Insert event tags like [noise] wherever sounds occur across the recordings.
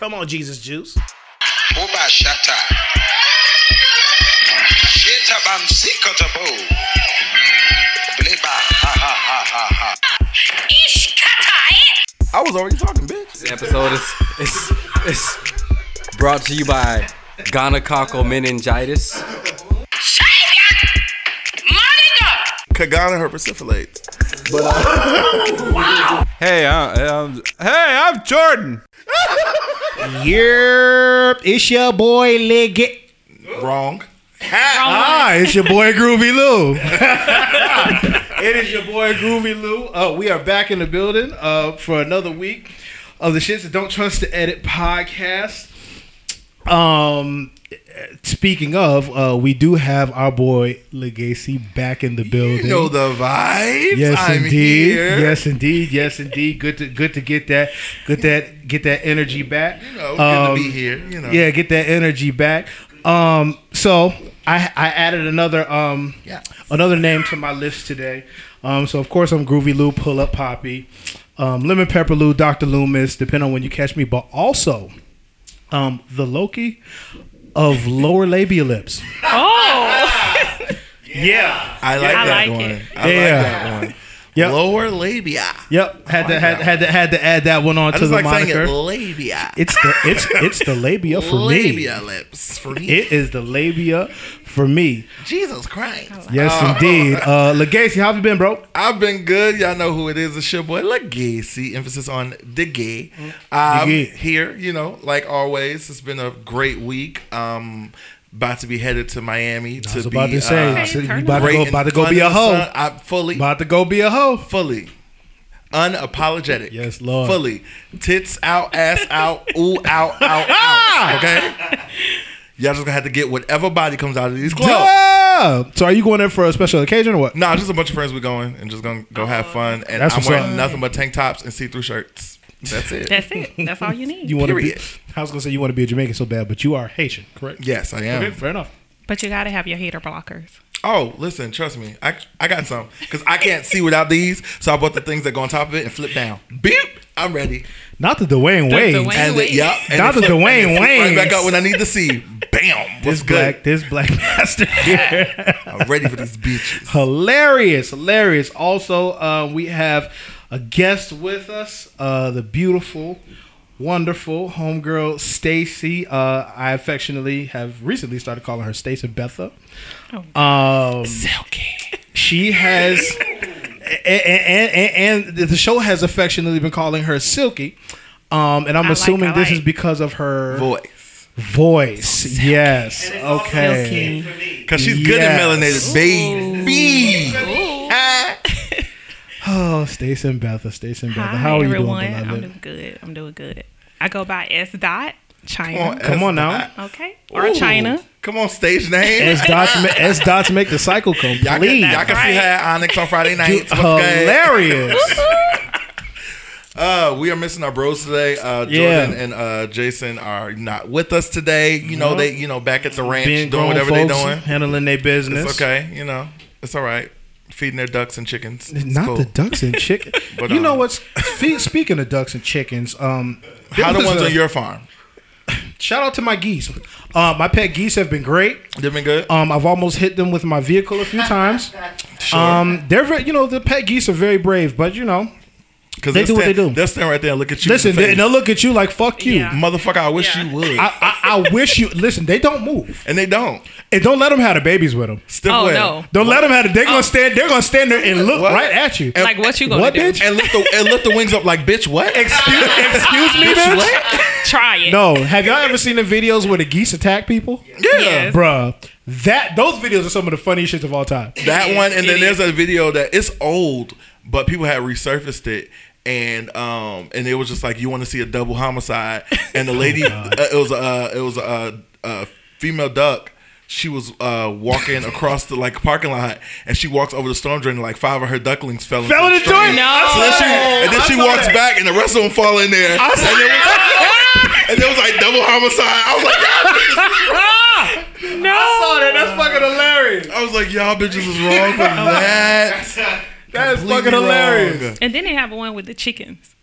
Come on, Jesus juice. Oba shata. Sheta bam sikotabo. Bleba ha ha ha ha ha. I was already talking, bitch. This episode is, is, is brought to you by gonococcal meningitis. Kagana herpesiphilates. Hey, uh, um, hey, I'm Jordan. Yep, it's your boy Legit. Wrong. Ah, it's your boy Groovy Lou. [laughs] it is your boy Groovy Lou. Uh, we are back in the building uh, for another week of the Shits That Don't Trust to Edit podcast. Um, speaking of, uh, we do have our boy Legacy back in the building. You know the vibes. Yes, I'm indeed. Here. Yes, indeed. Yes, indeed. Good to good to get that good that get that energy back. You know, good Um, to be here. You know. Yeah, get that energy back. Um, so I I added another um Yeah. another name to my list today. Um, so of course I'm Groovy Lou, Pull Up Poppy, um, Lemon Pepper Lou, Doctor Loomis, depending on when you catch me, but also um the Loki of lower labia lips. Oh, [laughs] Yeah. I like I that like one. it. I Yeah. like that one. Yep. Lower labia. Yep. Had to had, that had to had to add that one on I to the like moniker. it labia. It's the it's it's the labia for labia me. lips for me. It is the labia for me. Jesus Christ. Yes, Oh. indeed. Uh, Legacy, how have you been, bro? I've been good. Y'all know who it is. It's your boy Legacy. Emphasis on the gay. Um, gay. here, you know, like always. It's been a great week. Um, about to be headed to Miami to be about to say, uh, so you about to go, about to go be a hoe. sun. I fully, About to go be a hoe. fully, unapologetic. Yes, Lord. Fully, tits out, ass out, ooh, out, out, out. [laughs] Okay. Y'all just gonna have to get whatever body comes out of these clothes. Duh! So are you going there for a special occasion or what? Nah, just a bunch of friends. We going and just gonna go have fun. And That's I'm wearing nothing but tank tops and see-through shirts. That's it. that's it. That's all you [laughs] need. You want to be? [laughs] I was gonna say you want to be a Jamaican so bad, but you are Haitian, correct? yes, I am. Okay, fair enough. but you got to have your hater blockers. Oh, listen, trust me. I I got some because I can't see without these. So I bought the things that go on top of it and flip down. Beep. I'm ready. Not the Dwayne The Wayne. Dwayne- And Wait. the, yep. And Not the flip- Dwayne Wayne. it flip Right back Waynes. up when I need to see. [laughs] Bam. This black, good? this black master. here. I'm ready for these bitches. hilarious, hilarious. Also, uh, we have a guest with us, uh, the beautiful, wonderful homegirl Stacy. Uh, I affectionately have recently started calling her Stacy Betha. Um, Silky. she has, and, and, and, and the show has affectionately been calling her Silky. Um, and I'm I assuming I this like. is because of her Voice. voice. Yes. Okay. Because she's good Yes. at melanated, baby. Oh, Stacy and Betha, Stacy and Betha. Hi, How are you everyone. doing, I'm doing good. I'm doing good. I go by S dot China. Come on, Come on now. Okay, or Ooh. China. Come on, stage name. S dots, ma- [laughs] S dots make the cycle complete. Y'all can, y'all can see right. her at Onyx on Friday nights. What's good? Hilarious. [laughs] [laughs] Uh, we are missing our bros today. Uh, Yeah. Jordan and uh, Jason are not with us today. You know Nope. they, you know, back at the ranch Being doing whatever they're doing. handling their business. It's okay. You know, it's all right. Feeding their ducks and chickens. It's Not cool. the ducks and chicken. [laughs] But, you know um, what's? fe- Speaking of ducks and chickens, um, How the ones a- on your farm? [laughs] Shout out to my geese. Uh, my pet geese have been great. They've been good. Um, I've almost hit them with my vehicle a few times. [laughs] Sure. Um, they're very, you know, the pet geese are very brave, but you know, Because they do what they do. They'll stand right there and look at you. listen, in the they, face. they'll look at you like "fuck you." Yeah. motherfucker. I wish Yeah. you would, I, I, I wish you listen. They don't move, and they don't. and don't let them have the babies with them. Still Oh no! Don't let them have it. They're gonna oh. stand. They're gonna stand there and look What? right at you. And, Like what you gonna What, do? bitch? And lift the and lift the wings up like bitch. What? Excuse, excuse me, [laughs] Bitch, bitch. what? Try it. No, have y'all ever seen the videos where the geese attack people? Yeah. Yes. Bruh, that those videos are some of the funniest shits of all time. That one, and then there's a video that it's old, but people had resurfaced it, and um, and it was just like you want to see a double homicide, [laughs] and the lady, uh, it was a it was a, a female duck. She was uh, walking across the like parking lot, and she walks over the storm drain. And, like five of her ducklings fell, Fell in into the stream. joint. No. So then she, and then I she walks that. back, and the rest of them fall in there. and, it was, [laughs] and it was like double homicide. I was like, [laughs] No. I saw that. That's fucking hilarious. I was like, y'all bitches is wrong for that. That is Completely fucking hilarious. wrong. And then they have one with the chickens.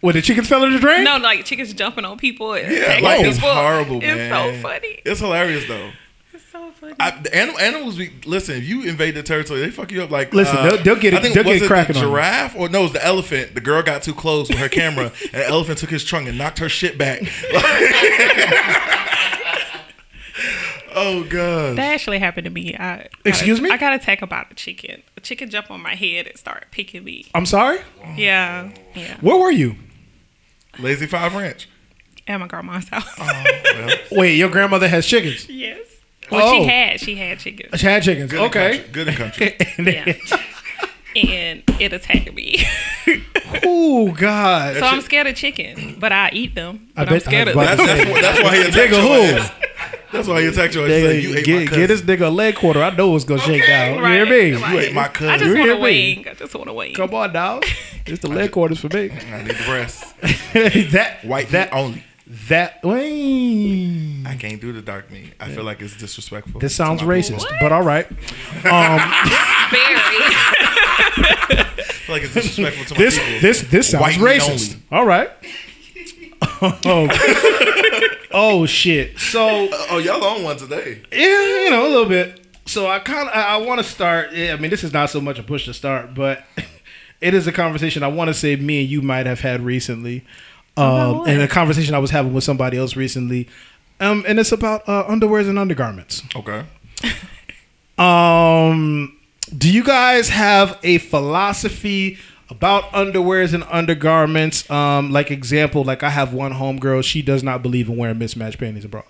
What the chickens fell in the drain? No, like chickens jumping on people. And Yeah, attacking like it's people. horrible, It's man. so funny. It's hilarious though. It's so funny. I, the anim- animals, we, listen. If you invade the territory, they fuck you up. Like, Listen, uh, they'll- they'll get it- I think they'll was get it cracking the giraffe or no, it was the elephant. The girl got too close with her camera, and the elephant took his trunk and knocked her shit back. [laughs] [laughs] oh god! That actually happened to me. I got Excuse a, me? I got attacked about a chicken. A chicken jumped on my head and started picking me. I'm sorry. Yeah, yeah. Where were you? Lazy Five Ranch. At my grandma's house. Oh, [laughs] well, Wait, your grandmother has chickens. yes. Well, Oh. she had she had chickens. She had chickens. good Okay. country. Good in country. [laughs] Yeah. and it attacked me. [laughs] oh God. so I'm scared of chicken, but I eat them. I But I'm bet- I scared was of about them. That's, that's, why- that's why he attacked Nigga, your ass. That's why he attacked your ass. He Nigga, said, you ate my get, cousin. get this nigga a leg quarter. I know it's gonna shake down. Right, You hear me? right. You ate my cousin. I cousin. just You want hear a me? wing. I just want a wing. Come on, dog. [laughs] It's the leg quarters for me. I need the breast. [laughs] that White that meat only. that. Wait. I can't do the dark meat. I feel like it's disrespectful. This sounds racist, people. but all right. Very. [laughs] I feel like it's disrespectful to my This people. this this sounds White racist. All right. [laughs] oh. oh shit. So oh, y'all on one today. Yeah, you know, a little bit. So I kind of I, I want to start. yeah, I mean, this is not so much a push to start, but [laughs] it is a conversation I want to say me and you might have had recently, um, and a conversation I was having with somebody else recently, um, and it's about uh, underwears and undergarments. Okay. Um, do you guys have a philosophy about underwears and undergarments? Um, like example, like I have one homegirl. She does not believe in wearing mismatched panties and bras.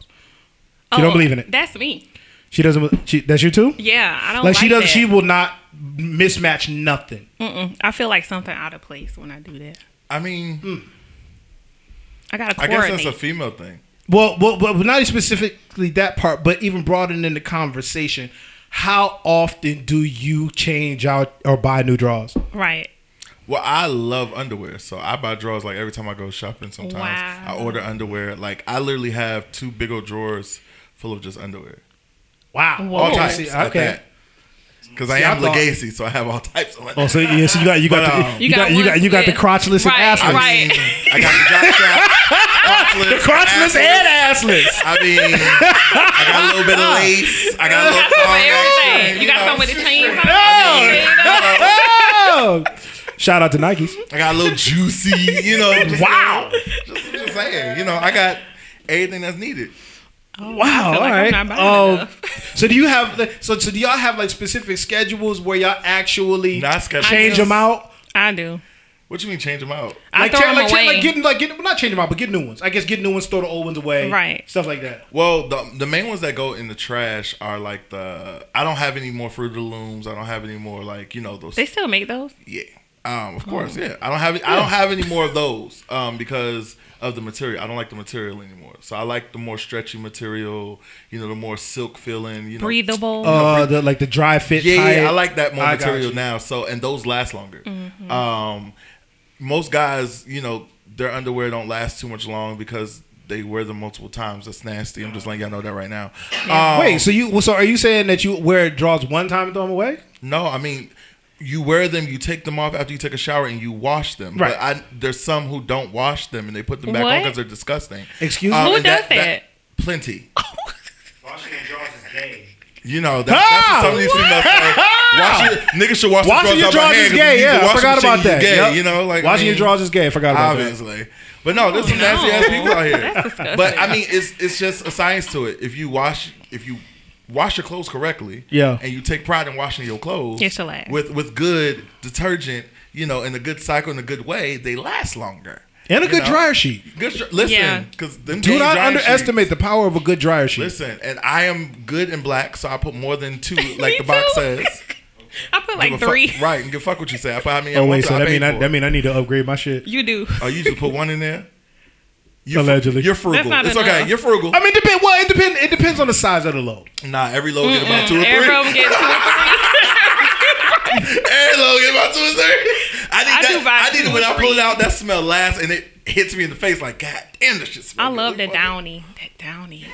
She don't Oh, believe in it. That's me. She doesn't. She, that's you too. Yeah, I don't like like, she does that. she will not mismatch nothing Mm-mm. I feel like something out of place when I do that. I mean, Hmm. I gotta I guess that's a female thing. well, well, well not specifically that part but even broadening the conversation how often do you change out or buy new drawers right. Well, I love underwear, so I buy drawers like every time I go shopping. Sometimes Wow. I order underwear. Like I literally have two big old drawers full of just underwear, wow Whoa. all types. see, okay. that. Because I See, am Legacy, so I have all [laughs] types of underwear. oh so yeah so you got you got But, the, um, you, You got, got you got you got the crotchless Right, and assless right. I got the jock strap, crotchless, the crotchless and assless I mean, I got a little bit of lace. I got a You little got some with everything. action, You got know. some with the chains on. [laughs] oh! shout out to Nikes I got a little juicy, you know. Just, wow. Just, just saying, you know, I got everything that's needed. wow feel all like I'm right not um, so do you have the- so so do y'all have like specific schedules where y'all actually Not scheduled. change them out I do. What you mean change them out? I like, throw cha- them like, cha- away. like getting like getting not change them out, but get new ones. I guess get new ones, throw the old ones away, Right. Stuff like that. Well, the the main ones that go in the trash are like the I don't have any more Fruit of the Looms. I don't have any more like you know those. they still make those. yeah, um, of course, yeah. I don't have I don't have any more of those um, because of the material. I don't like the material anymore. So I like the more stretchy material. You know, the more silk feeling. You know, Breathable. Uh, the like the dry fit. Yeah, tight. I like that more I material now. So and those last longer. Mm-hmm. Um, most guys, you know, their underwear don't last too much long because they wear them multiple times. That's nasty. I'm just letting y'all know that right now. Um, Wait, so you so are you saying that you wear drawers one time and throw them away? No, I mean, you wear them, you take them off after you take a shower, and you wash them. Right. But I, there's some who don't wash them and they put them back on because they're disgusting. Excuse me? Um, Who and does that? Plenty. [laughs] Washing your drawers is gay. You know, that, that's what some of these females say. Wash your, niggas should wash Washing the your drawers out my drawers hand is 'cause gay. Yeah, I forgot about that. Gay, Yep. You know, like I washing your mean, drawers is gay. I forgot about that. obviously. But no, there's some nasty ass people out here. But I mean, it's it's just a science to it. If you wash, if you wash your clothes correctly, Yeah. and you take pride in washing your clothes, It should last. with with good detergent, you know, in a good cycle, in a good way, they last longer. And a good know? dryer sheet. Good, listen, because them Do not underestimate sheets- the power of a good dryer sheet. Listen, and I am good in black, so I put more than two, [laughs] like the box says. [laughs] I put like a fuck- three. [laughs] right, and give fuck what you say. I put how many. I oh want wait, so that paid mean I, that mean I need to upgrade my shit. You do. Oh, you just put one in there. You're fr- Allegedly. you're frugal. That's not It's okay. You're frugal. I mean, depend. Well, it depends. It depends on the size of the load. Nah, every load get about two or three. Everyone get two or three. Every load get about two or three. I need I that. do I two it when I pull it three. out. That smell last, and it hits me in the face like, God damn, this shit smells. I love the downy. That downy.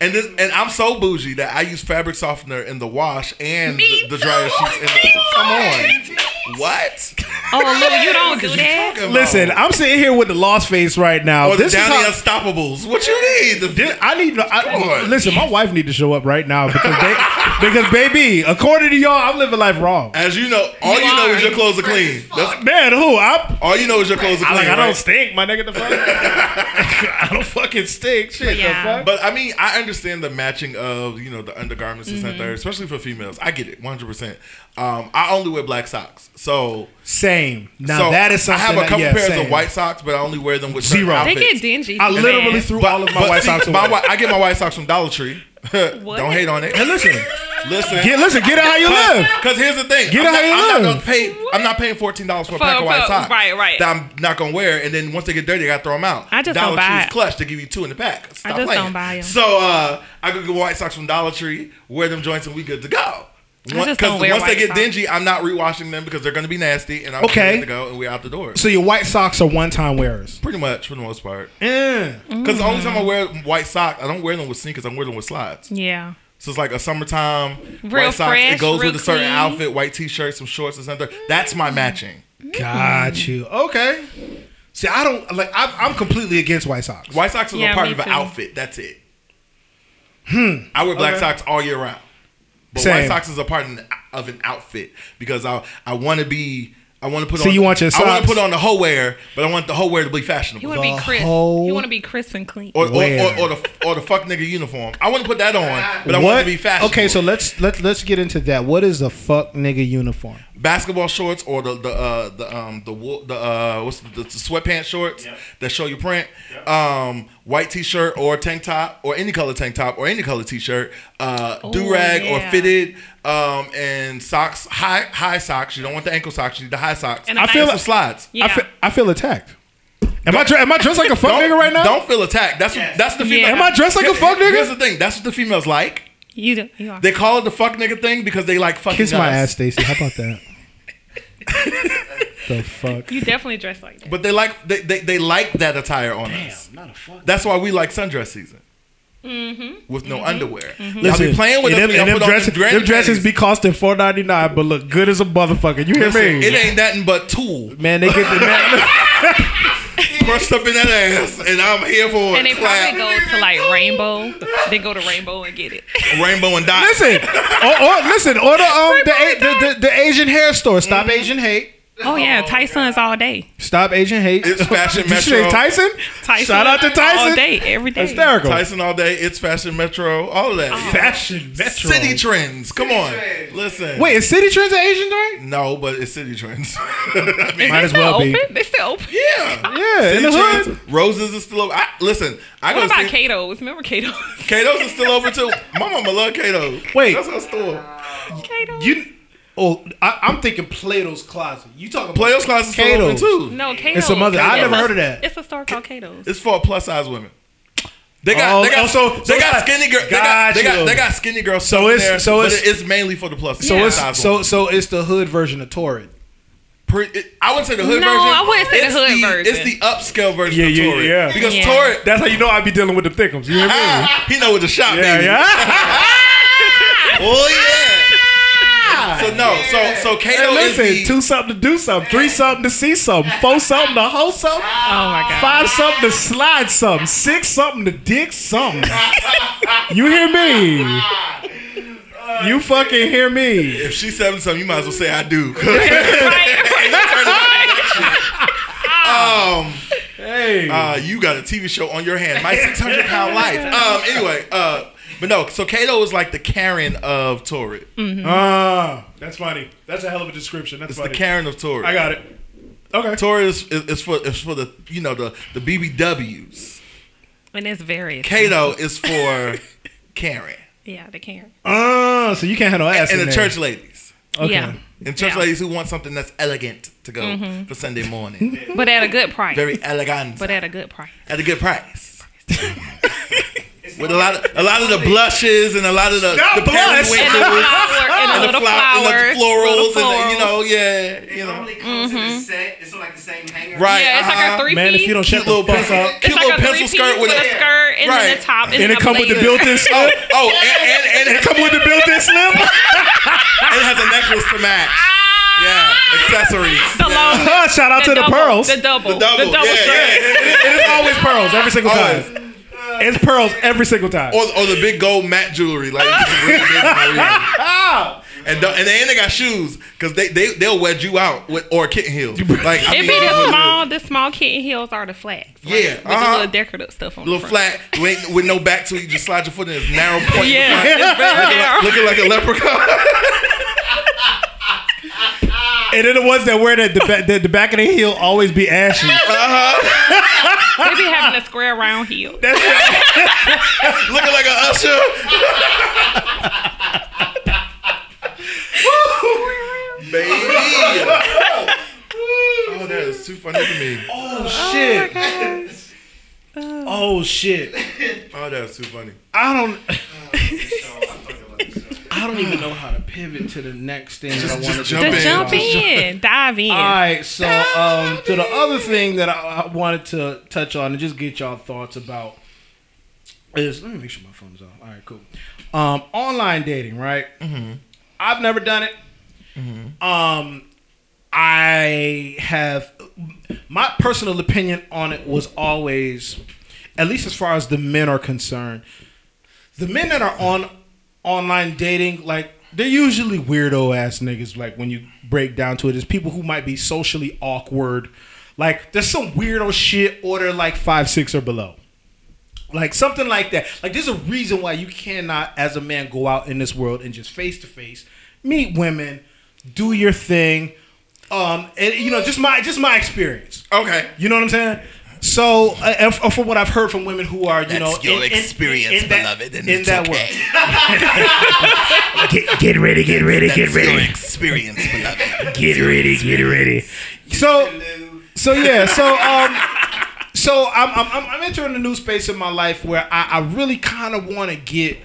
And this, and I'm so bougie that I use fabric softener in the wash and Me the, the dryer sheets. In Me the, [laughs] come on, what? Oh, Lou, you don't do that. Listen, I'm sitting here with the lost face right now. Or the this is how, Unstoppables. What you need? The- This- I need. I, on. listen, my wife need to show up right now because they, [laughs] because baby, according to y'all, I'm living life wrong. As you know, all you, You know is your clothes are clean. That's, Man, who? I'm. all you know is your clothes are I clean. like. I don't stink, my nigga. The fuck. [laughs] I don't fucking stink. Shit. Yeah. The fuck. But I mean, I understand the matching of you know the undergarments Mm-hmm. and mm especially for females. I get it, one hundred percent. Um, I only wear black socks, so Same. Now so that is something. I have a that- couple yeah, pairs same. of white socks, but I only wear them with certain Zero. They get dingy. I literally men. threw But- all of my white see, socks away. my I get my white socks from Dollar Tree. [laughs] Don't hate on it. Hey, listen, [laughs] Listen. get listen, get it how you live. Because here's the thing, Get I'm, it how you I'm not live. gonna pay. I'm not paying fourteen dollars for a For- pack of white socks. right, right. That I'm not gonna wear, and then once they get dirty, I gotta throw them out. I just Dollar don't buy Tree's it. clutch to give you two in the pack. Stop just playing. don't buy 'em. So uh, I could get white socks from Dollar Tree, wear them joints, and we good to go. Because just don't once they get socks. dingy, I'm not rewashing them because they're gonna be nasty, and I'm Okay. good to go, and we're out the door. So your white socks are one-time wearers. Pretty much for the most part. Yeah. Because the only time I wear white socks, I don't wear them with sneakers. I'm wearing them with slides. Yeah. So it's like a summertime Real white socks. fresh, it goes with a certain clean. outfit, white t-shirt, some shorts, and something. That's my matching. Got you. Okay. See, I don't like. I'm, I'm completely against white socks. White socks is Yeah, a part me of an too. outfit. That's it. Hmm. I wear black Okay. socks all year round, but Same. white socks is a part of an, of an outfit because I I want to be. I want to put So on. you want your I want to put on the whole wear, but I want the whole wear to be fashionable. You fashionable. want to be crisp. You want to be crisp and clean. Or, or, or, or the or the fuck nigga uniform. I want to put that on, but I want it to be fashionable. Okay, so let's let's let's get into that. What is the fuck nigga uniform? basketball shorts or the the uh, the um the the uh what's the, the sweatpants shorts that show your print, um white t-shirt or tank top or any color tank top or any color t-shirt, uh do rag or fitted, um and socks high high socks. You don't want the ankle socks. You need the high socks. And a I feel nice- some slides. Yeah. I feel I feel attacked. Am I dre- am I dressed like a fuck nigga right now? don't feel attacked. That's what, that's the female. Yeah. Am I dressed like a fuck nigga? Here's the thing. That's what the females like. You do. You are. They call it the fuck nigga thing because they like fucking Kiss my us. ass, Stacy. How about that? [laughs] the fuck. You definitely dress like that. But they like they, they, they like that attire on us. Not a fuck. That's why we like sundress season. Mm-hmm. With no underwear. Y'all Listen, be playing with and them, and them dresses, them them dresses be costing four ninety nine, but look good as a motherfucker. You hear Listen, me? it ain't nothing but tool Man, they get the man. [laughs] crushed up in that ass, and I'm here for it. And they Clap, probably go to like Rainbow. They go to Rainbow and get it. [laughs] rainbow and dot. listen, or, or listen, or the um the, A- the, the the Asian hair store. Stop Asian hate. Oh yeah, oh, Tyson's all day. Stop Asian hate. It's Fashion [laughs] Did you say Metro. Tyson? Tyson Shout out to Tyson. all day, every day. Hysterical. Tyson all day. It's fashion metro. All of that. Oh. Fashion Metro. Citi Trends. Come on. Listen. Wait, is Citi Trends an Asian joint? No, but it's Citi Trends. [laughs] Is Might they as still well be. open? They still open. yeah. Yeah, in City the hood. trends. Roses is still over. I, listen, I What go about see Cato's? Remember Cato's? Kato's is still over too. My mama love Kato. Wait. that's her store. Cato's. You. Oh, I, I'm thinking Plato's Closet. You talking about Players class is still open Cato's. too. no, Cato's. And some other- I It's never heard of that. It's a store called Cato's. It's for plus size women. They got, Oh, they got, oh, so- they so got skinny girl. They got, got they got, you. they got skinny girl. So it's- there, so but it's- it's mainly for the plus. So Yeah. it's so so it's the hood version of Torrid. Pre- it- I wouldn't say the hood No, version. No, I wouldn't say the It's hood version. It's the upscale version Yeah, of yeah, Torrid. yeah. Because Yeah. Torrid, That's how you know I'd be dealing with the thickums. You hear me? ah, he know what the shop yeah, baby. yeah. [laughs] Oh yeah. So no, so so Cato Hey, is listen, the two something to do something, three something to see something, four something to hold something, Oh my god. five something to slide something, six something to dig something. You hear me? You fucking hear me? if she's seven something, you might as well say I do. [laughs] [laughs] um. Hey, Uh, you got a TV show on your hand. My 600 pound life. Um, anyway, uh, but no, so Cato is like the Karen of Torrid. ah, that's funny. That's a hell of a description. That's It's funny. the Karen of Torrid. I got it. Okay. Torrid is, is, is for is for the you know the the BBWs. And it's very Cato is for Karen [laughs] Yeah, they can. Ah, so you can't have no ass and in the there. church ladies. Okay. Yeah. And church Yeah. ladies who want something that's elegant to go for Sunday morning. But at a good price. Very elegant. but at a good price. at a good price. [laughs] With a lot of a lot of the blushes and a lot of the, Not the blush. And the periwinkles. flower and the and the, flower, and flowers. the florals, little and the, you know, yeah, It you know, normally comes in a set. It's like the same hanger. right? Yeah, it's like uh-huh. a three Man, piece. if you don't cute shut the little fuck up, it's cute like little a pencil skirt with with a. a skirt and then Right. the top and, and it a come with the built-in Oh, slip. oh, and, and, and, It come with the built-in slip. [laughs] and it has a necklace to match. Yeah, accessories. The long, [laughs] Shout out to the pearls. The double. The double, The double yeah, strap. yeah. it is always pearls every single Always. time. It's pearls every single time. Or, or the big gold matte jewelry, like it's just really big for no reason. and don't- and they they got shoes because they they they'll wedge you out with or kitten heels. Like I It mean, be the small, the small kitten heels are the flats. right? Yeah, with the uh-huh. little decorative stuff on little the front. flat with, with no back to. You just slide your foot in this narrow point. Yeah, Looking it's very like, narrow. looking like a leprechaun. [laughs] And then the ones that wear the the, the, the back of the heel always be ashy. Uh-huh. they be having a square round heel. [laughs] looking like an usher. Baby. Oh, that is too funny for me. Oh shit! Oh shit! Oh, that's too funny. I don't. I don't even [sighs] know how to pivot to the next thing that I want to jump Just in. jump in, dive in. All right, so um, to the other thing that I, I wanted to touch on and just get y'all thoughts about is let me make sure my phone's off. All right, cool. Um, online dating, right? Mm-hmm. I've never done it. Um, I have my personal opinion on it was always, at least as far as the men are concerned, the men that are on online dating, like they're usually weirdo ass niggas. Like when you break down to it, it's people who might be socially awkward. Like there's some weirdo shit, or they're like five six or below. Like something like that. Like there's a reason why you cannot, as a man, go out in this world and just face to face meet women, do your thing. Um, and you know, just my just my experience. Okay. You know what I'm saying? So, uh, from what I've heard from women who are, you know, your in- in- experience, in that- beloved, and in it's that okay. world. [laughs] get, get ready, get ready, get ready, experience, beloved. get ready, get ready. So, so yeah, so um, so I'm I'm I'm- I'm entering a new space in my life where I, I really kind of want to get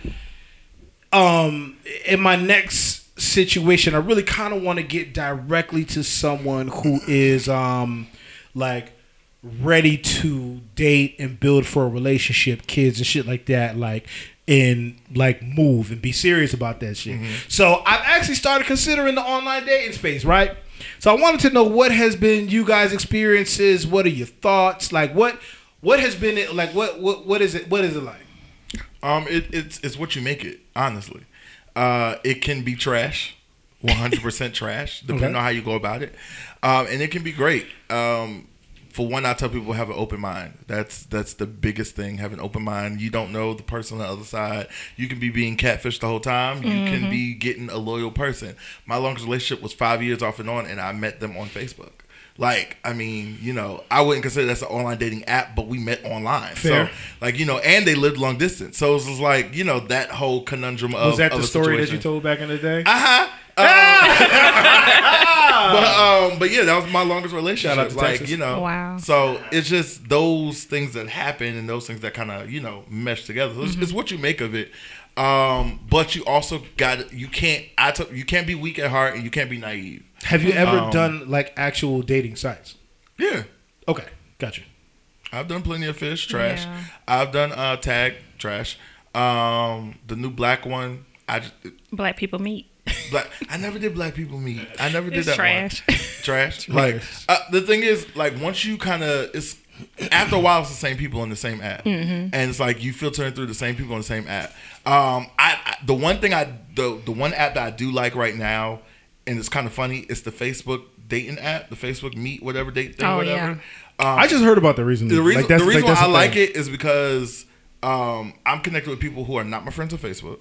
um in my next situation. I really kind of want to get directly to someone who is um like ready to date and build for a relationship, kids and shit like that, like and like move and be serious about that shit. So I've actually started considering the online dating space, right? So I wanted to know what has been you guys' experiences, what are your thoughts? Like what what has been it like what what what is it what is it like? Um, it, it's it's what you make it. Honestly, uh, it can be trash, one hundred percent trash, [laughs] depending Okay. on how you go about it, um, and it can be great. Um, for one, I tell people have an open mind. That's that's the biggest thing. Have an open mind. You don't know the person on the other side. You can be being catfished the whole time. You can be getting a loyal person. My longest relationship was five years off and on, and I met them on Facebook. Like, I mean, you know, I wouldn't consider that's an online dating app, but we met online. Fair. So, like, you know, and they lived long distance. So it was like, you know, that whole conundrum of Was that the story that you told back in the day? Uh-huh. Um, [laughs] but um, but yeah, that was my longest relationship. Shout out to like Texas. you know, Wow. So it's just those things that happen and those things that kind of you know mesh together. So it's, it's what you make of it. Um, but you also got you can't I t- you can't be weak at heart and you can't be naive. Have you ever Um, done like actual dating sites? Yeah, Okay, gotcha. I've done plenty of fish trash. Yeah. I've done uh tag trash. Um, the new black one. I just, Black people meet. Black. I never did black people meet. I never did It's that. trash. [laughs] One. Trash. Like uh, the thing is, like once you kind of it's after a while, it's the same people on the same app, and it's like you filtering through the same people on the same app. Um, I, I the one thing I the the one app that I do like right now, and it's kind of funny, it's the Facebook dating app, the Facebook Meet whatever date thing, Oh, whatever. yeah. Um, I just heard about that recently. the reason, Like, that's- the reason like, that's why I a like it is because um, I'm connected with people who are not my friends on Facebook.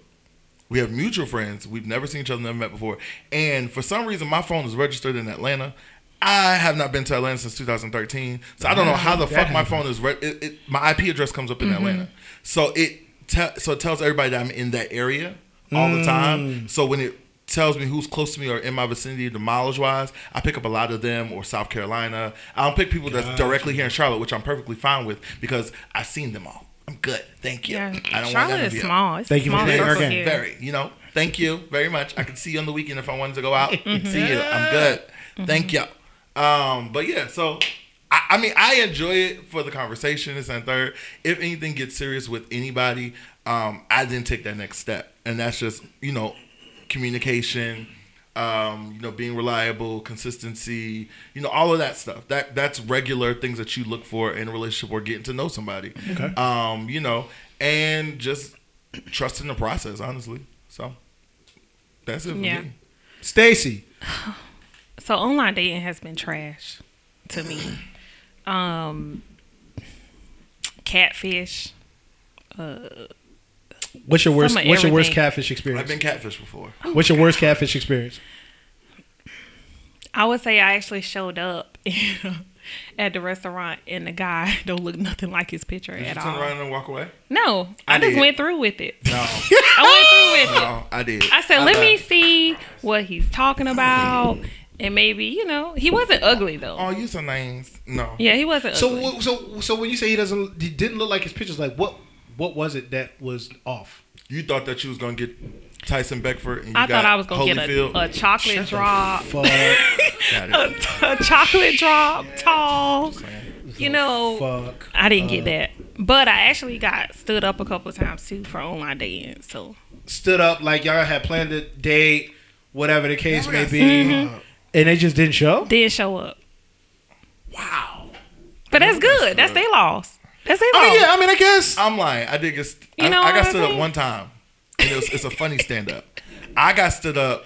We have mutual friends. We've never seen each other, never met before. And for some reason, my phone is registered in Atlanta. I have not been to Atlanta since 2013, so I don't know how the that fuck my phone is. Re- it, it, my IP address comes up in mm-hmm. Atlanta, so it te- so it tells everybody that I'm in that area all the time. Mm. So when it tells me who's close to me or in my vicinity, the mileage wise, I pick up a lot of them or South Carolina. I don't pick people that's directly here in Charlotte, which I'm perfectly fine with because I've seen them all. I'm good, thank you. Yeah. I don't want Charlotte none is small. It's Thank a you for small being our circle gang. here. Very, you know. Thank you very much. I can see you on the weekend if I wanted to go out. [laughs] see you. I'm good. Thank you. Um, but yeah, so I, I mean, I enjoy it for the conversation. This and third. If anything gets serious with anybody, um, I didn't take that next step, and that's just you know, communication. Um, you know, being reliable, consistency, you know, all of that stuff. That that's regular things that you look for in a relationship or getting to know somebody. Okay. Um, you know, and just trusting the process, honestly. So that's it for Yeah. me. Stacy. [sighs] So online dating has been trash to me. Um, catfish. What's your worst? Some of What's your worst everything. catfish I've been catfish before. Oh, what's your worst catfish experience? I would say I actually showed up [laughs] at the restaurant and the guy [laughs] don't look nothing like his picture Did you at turn all. around and walk away? No, I, I just went through with it. No, [laughs] I went through with it. no, I did. I said, let thought- me see what he's talking about, and maybe you know he wasn't ugly though. Oh, you some names? No. Yeah, he wasn't So, ugly. wh- so, so when you say he doesn't, he didn't look like his pictures. Like what? What was it that was off? You thought that you was gonna get Tyson Beckford, and you I got thought I was gonna get a, a chocolate drop, Fuck. [laughs] Got it. a, chocolate drop, tall. You know, Fuck. I didn't get that, but I actually got stood up a couple of times too for online dating. So Stood up like y'all had planned a date, whatever the case may be, Mm-hmm. and they just didn't show. Didn't show up. Wow, but that's good. That's their loss. That's their I mean, yeah. I mean, I guess. I'm lying. I did get. You I, know I what got I'm stood up one time, and it was, it's a funny stand up. I got stood up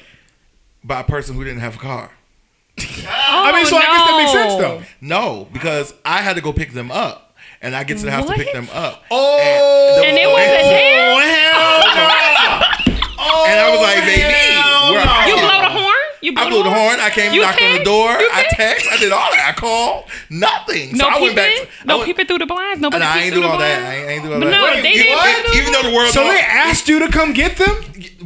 by a person who didn't have a car. [laughs] I mean, so I guess that makes sense though. Oh, no, because I had to go pick them up, and I get to the house to pick them up. Oh, And it wasn't there? [laughs] And I was like, oh, baby, where are You you? blow the horn. You blow I blew the horn. I came, You knocked on the door. I text? text. I did all that. I called. Nothing. No so I peeping. went back. To, no went, peeping through the blinds. Nobody. And I ain't do all that. blinds? I ain't, I ain't do all But that. no, they even, did. even though the world. So they asked you to come get them.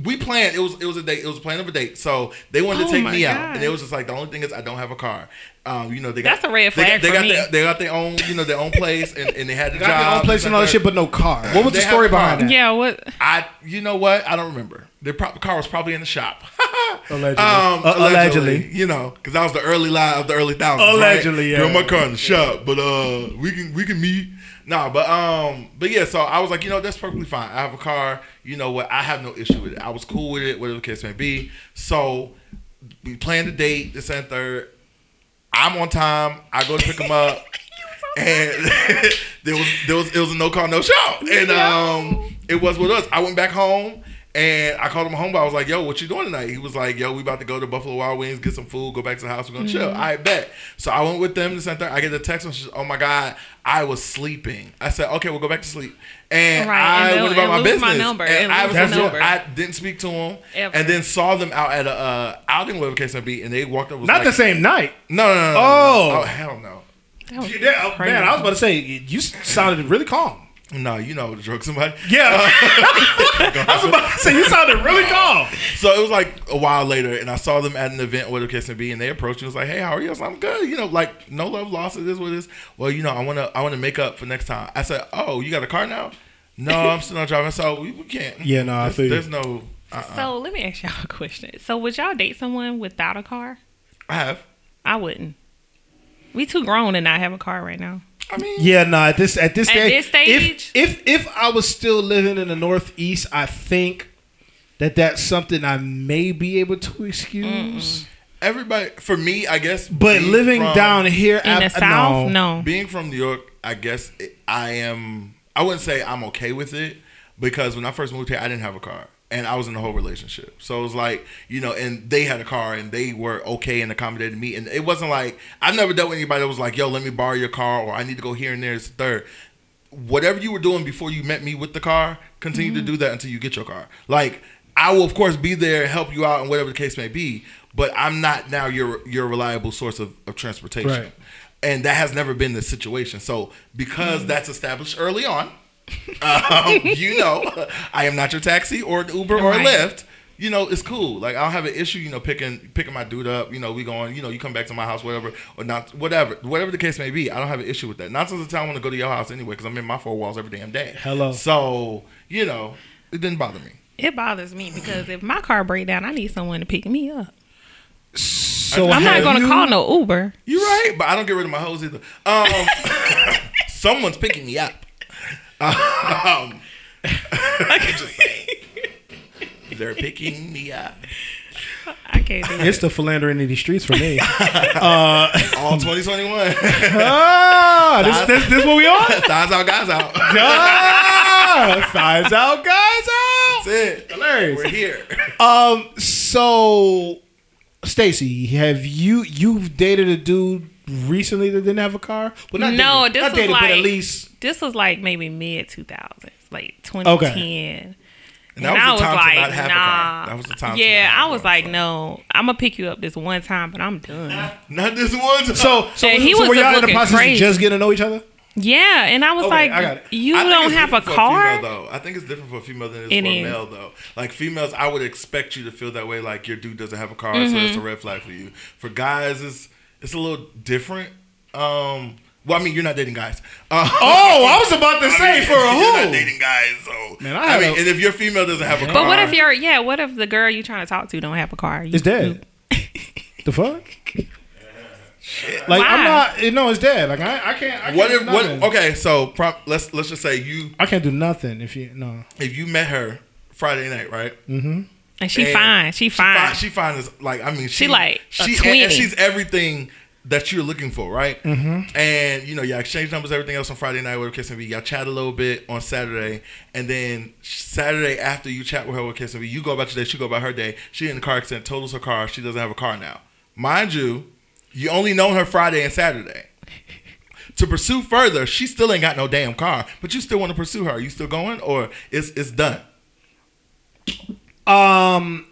we planned. It was it was a date. It was a plan of a date. So they wanted Oh to take my me out, and it was just like the only thing is I don't have a car. Um, you know they got That's a red flag They for got, me. their, they got their own you know their own place, and, and they had the Got job. their own place and all that shit, but no car. What was the story behind that? Yeah. What? I you know what I don't remember. The pro- car was probably in the shop. [laughs] Allegedly. Um, Uh, allegedly, allegedly. you know, because that was the early line of the early thousands. Allegedly, right? yeah. Girl, my car in the shop, but uh, we can we can meet. Nah, but um, but yeah. So I was like, you know, that's perfectly fine. I have a car. You know what? I have no issue with it. I was cool with it, whatever the case may be. So we planned the date, this and third. I'm on time. I go to pick him up, [laughs] and [laughs] there was there was it was a no call no show, and um, it was with us. I went back home. And I called him home. I was like, "Yo, what you doing tonight?" He was like, "Yo, we about to go to Buffalo Wild Wings, get some food, go back to the house. We're gonna chill." I bet. So I went with them to center. I get the text message. Oh my god, I was sleeping. I said, "Okay, we'll go back to sleep." And Right, I and went about my business. my number, And and I was number. I didn't speak to him, Ever. and then saw them out at a uh, outing, whatever the case may be, and they walked up. Was Not like, the same night. No, no, no. no, no, Oh. no. oh hell no. That was Yeah, crazy. man, I was about to say you sounded really calm. No, you know to drug somebody. [laughs] Yeah, uh, [laughs] I was about to say you sounded really calm. So it was like a while later, and I saw them at an event, whatever the case may be, and they approached me. and was like, "Hey, how are you?" I was like, "I'm good." You know, like no love lost. It is what it is. Well, you know, I want to, I want to make up for next time. I said, "Oh, you got a car now?" No, I'm still not driving, so we, we can't. [laughs] Yeah, no, I there's, feel you. there's no. Uh-uh. So let me ask y'all a question. So would y'all date someone without a car? I have. I wouldn't. We too grown to not have a car right now. I mean, Yeah, no. At this at this At stage, this stage? if, if if I was still living in the Northeast, I think that that's something I may be able to excuse. everybody. For me, I guess. But living from- down here In I- the South, no. no. being from New York, I guess it, I am. I wouldn't say I'm okay with it because when I first moved here, I didn't have a car and I was in a whole relationship. So it was like you know, and they had a car and they were okay and accommodated me. And it wasn't like I've never dealt with anybody that was like, "Yo, let me borrow your car," or "I need to go here and there." It's the third. Whatever you were doing before you met me with the car, continue to mm-hmm. do that until you get your car. Like I will, of course, be there, help you out, and whatever the case may be. But I'm not now your your reliable source of, of transportation Right. and that has never been the situation. So because mm. that's established early on, um, you know, I am not your taxi or an Uber or a Right. Lyft. You know, it's cool. Like I don't have an issue. You know, picking picking my dude up. You know, we going. You know, you come back to my house, whatever, or not, whatever, whatever the case may be. I don't have an issue with that. Not since the time I want to go to your house anyway, because I'm in my four walls every damn day. Hello. So you know, it didn't bother me. It bothers me because if my car break down, I need someone to pick me up. So I'm not gonna you- call no Uber. You're right, but I don't get rid of my hoes either. Um, [laughs] someone's picking me up. Um, just [laughs] saying. They're picking me up. I can't do it. It's the philandering in these streets for me. [laughs] uh, All 2021. ah, this, this, this what we on? [laughs] Thighs out, guys out. Ah, thighs out, guys out. That's it. Hilarious. We're here. Um. So, Stacy, have you you've dated a dude recently that didn't have a car? Well, not No, dated, this not was dated, but at like- least This was like maybe mid 2000s, like 2010. And that was I the was like, to not have a nah. car. That was the time. Yeah, not have was car. like, no, I'm gonna pick you up this one time, but I'm done. [laughs] not this one. time. so. So, Yeah, he so was were just y'all in the process crazy. of just getting to know each other? Yeah, and I was Okay, like, I you I don't have a different for car. female, though. I think it's different for a female than it is It for a is. male, though. Like females, I would expect you to feel that way. Like your dude doesn't have a car, so mm-hmm. that's a red flag for you. For guys, it's it's a little different. Um, well, I mean, you're not dating guys. Uh, Oh, I was about to [laughs] say I mean, for a You're not dating guys, so Man, I I, mean, a- and if your female doesn't have a car, but what if you're yeah? What if the girl you're trying to talk to don't have a car? You, It's dead. [laughs] the fuck? Like Why? I'm not. You know, it's dead. Like I, I can't. I can't What if what? Okay, so prop, let's let's just say you I can't do nothing if you no. if you met her Friday night, right? And she And fine. She fine. Fine, she fine as like I mean she, like a she twinnie. and she's everything that you're looking for, right? Mm-hmm. And you know, y'all exchange numbers, everything else on Friday night, whatever kiss and be. Y'all chat a little bit on Saturday, and then Saturday after you chat with her with kiss and be, you go about your day, she go about her day. She in the car accident, totals her car. She doesn't have a car now, mind you. You only known her Friday and Saturday. To pursue further, she still ain't got no damn car, but you still want to pursue her. Are you still going, or it's it's done? Um,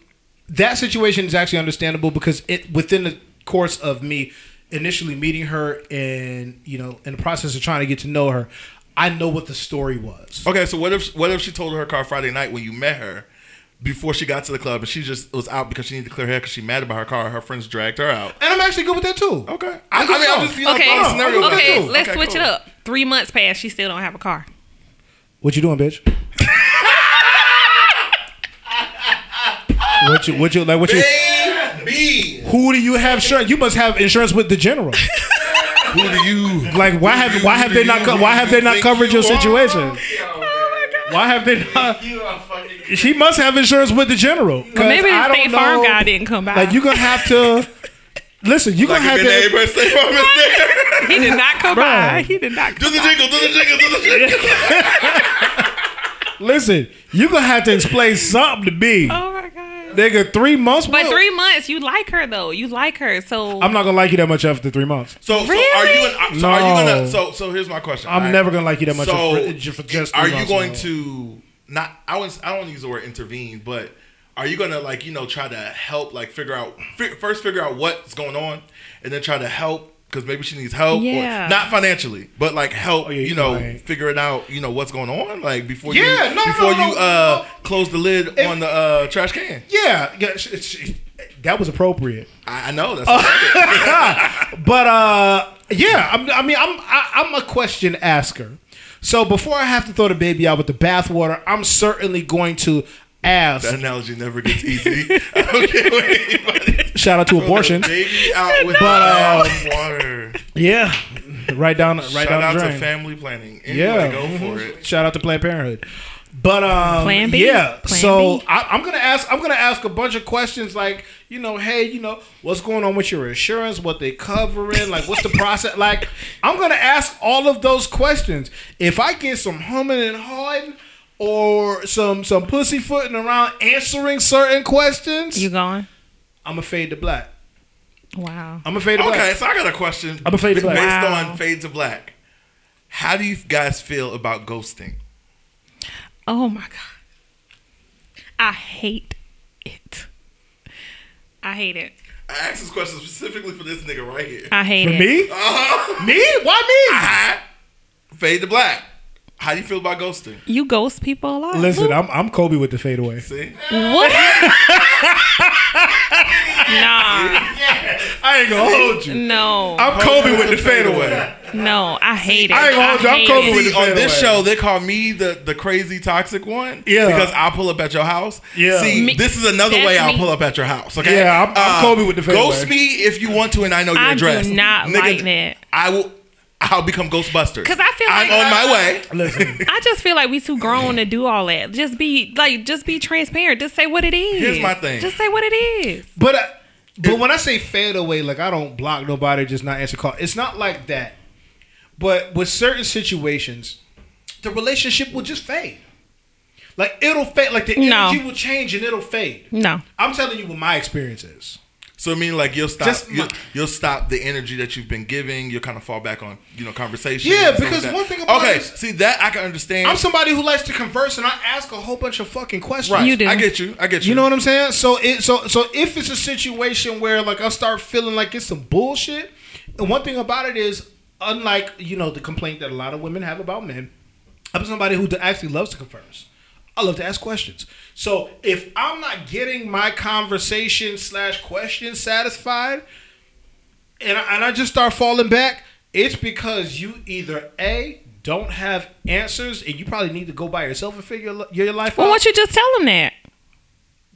that situation is actually understandable because it within the course of me initially meeting her and you know in the process of trying to get to know her, I know what the story was. Okay, so what if what if she told her car Friday night when you met her before she got to the club and she just was out because she needed to clear her hair because she mad about her car. Her friends dragged her out. And I'm actually good with that too. Okay, I I, I could mean, go. I'm just you know, okay, throwing scenario okay. there. Let's Okay, switch cool. it up. Three months passed. She still don't have a car. What you doing, bitch? [laughs] what you what you like? What you? Baby, Who do you have insurance? You must have insurance with the general. who do you Like why have why have they not co- why have they not covered your situation? Oh my god. Why have they not? She must have insurance with the general. 'cause Well, maybe I the don't State Farm know- guy didn't come by. Like you're gonna have to listen. You like gonna if have to. neighbor State Farm is there? he did not come Bruh. by. He did not. Do Come the jingle, do the jingle, do the [laughs] jingle. Listen, you're gonna have to explain something to me, Oh my god. Nigga. Three months, But Well, three months, you like her though. You like her, so I'm not gonna like you that much after three months. So, so are you? Really? Gonna, so are you gonna? So, so here's my question. I'm all right? never gonna like you that much So, for, just for just. are you going man. to not? I was. I don't wanna use the word intervene, but are you gonna like you know try to help like figure out fi- first figure out what's going on, and then try to help because maybe she needs help, Yeah. or not financially, but like help. Oh, yeah, you you know, right. figuring out you know what's going on, like before Yeah, you no, no, before no, you no, uh no. close the lid on the uh trash can. Yeah, yeah sh- sh- that was appropriate. I, I know that's. [laughs] what But uh, yeah, I'm, I mean, I'm I, I'm a question asker. So before I have to throw the baby out with the bathwater, I'm certainly going to ask. that analogy never gets easy. [laughs] I don't care what anybody. Shout out to abortion. Baby out with But, the water. Yeah, right down, right Shout down out the to family planning. Anyway, Yeah. go for it. Shout out to Planned Parenthood. But um, Plan B? yeah. Plan so B? I, I'm gonna ask. I'm gonna ask a bunch of questions like, you know, hey, you know, what's going on with your insurance? What they covering? Like, what's the process? Like, I'm gonna ask all of those questions. If I get some humming and hawing or some some pussyfooting around answering certain questions, you going? I'm a fade to black. Wow. I'm a fade to Okay, black. Okay, so I got a question. I'm a fade to black. Based Wow. on fade to black. How do you guys feel about ghosting? Oh my god. I hate it. I hate it. I asked this question specifically for this nigga right here. I hate For it. me, Uh-huh. me, why me? Ah, Fade to black. How do you feel about ghosting? You ghost people a lot. Listen, I'm I'm Kobe with the fadeaway. See? What? [laughs] nah. I ain't gonna hold you. No. I'm Kobe with the fadeaway. No. I hate it. I ain't gonna hold you. I'm hate Kobe it. with See, the on this show, they call me the, the crazy toxic one. Yeah. Because I'll pull up at your house. Yeah. See, Me- this is another way I'll me. pull up at your house. Okay. Uh, Yeah, I'm- I'm Kobe with the fadeaway. Ghost me if you want to, and I know your I do address. not like that. I will. I'll become Ghostbusters. Because I feel like I'm on my way. Listen, [laughs] I just feel like we too grown to do all that. Just be like, just be transparent. Just say what it is. Here's my thing. Just say what it is. but uh, But when I say fade away, like I don't block nobody, just not answer call. It's not like that. But with certain situations, the relationship will just fade. Like it'll fade. Like the No. energy will change and it'll fade. No. I'm telling you what my experience is. So I mean, like you'll stop, Just my- you'll, you'll stop the energy that you've been giving. You'll kind of fall back on, you know, conversation. Yeah, and stuff because like that. one thing about okay, it is- see that I can understand. I'm somebody who likes to converse and I ask a whole bunch of fucking questions. right, You do. I get you. I get you. You know what I'm saying? So it so so if it's a situation where like I start feeling like it's some bullshit, and one thing about it is, unlike you know the complaint that a lot of women have about men, I'm somebody who actually loves to converse. I love to ask questions. So if I'm not getting my conversation slash question satisfied, and I, and I just start falling back, it's because you either a don't have answers, and you probably need to go by yourself and figure your, your life Well, out why don't you just tell them that?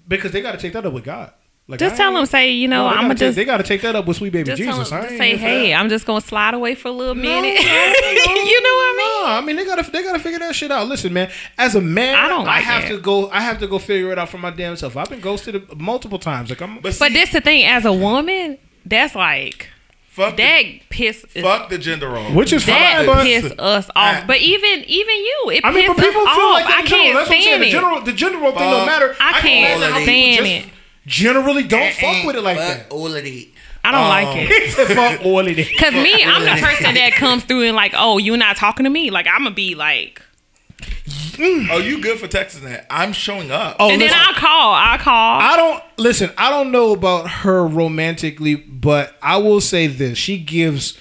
because they got to take that up with God. Like Just I tell them, say, you know, No, I'm gotta gonna just They got to take that up with sweet baby just tell Jesus. I them, ain't say, hey, that. I'm just gonna slide away for a little No, minute. no, no, [laughs] you know what I mean? No, I mean they gotta they gotta figure that shit out. Listen, man, as a man, I don't like I have that. to go. I have to go figure it out for my damn self. I've been ghosted multiple times. Like I'm. But, see, But this the thing, as a woman, that's like fuck, that the, piss fuck the gender role. which is that fine, but piss us off. I- but even even you, it I mean, piss but people feel off. like that I can't That's what I'm saying. stand The it. general, the general thing don't matter. I can can't imagine how people stand just it. Generally, don't fuck with it like that. All of it. I don't like um, it. [laughs] fuck all of it. Cause me, I'm the person that comes through and like, oh, you're not talking to me. Like I'm gonna be like, mm. Oh, you good for texting that? I'm showing up. Oh, and then listen. I'll call. I'll call. I don't listen. I don't know about her romantically, but I will say this: she gives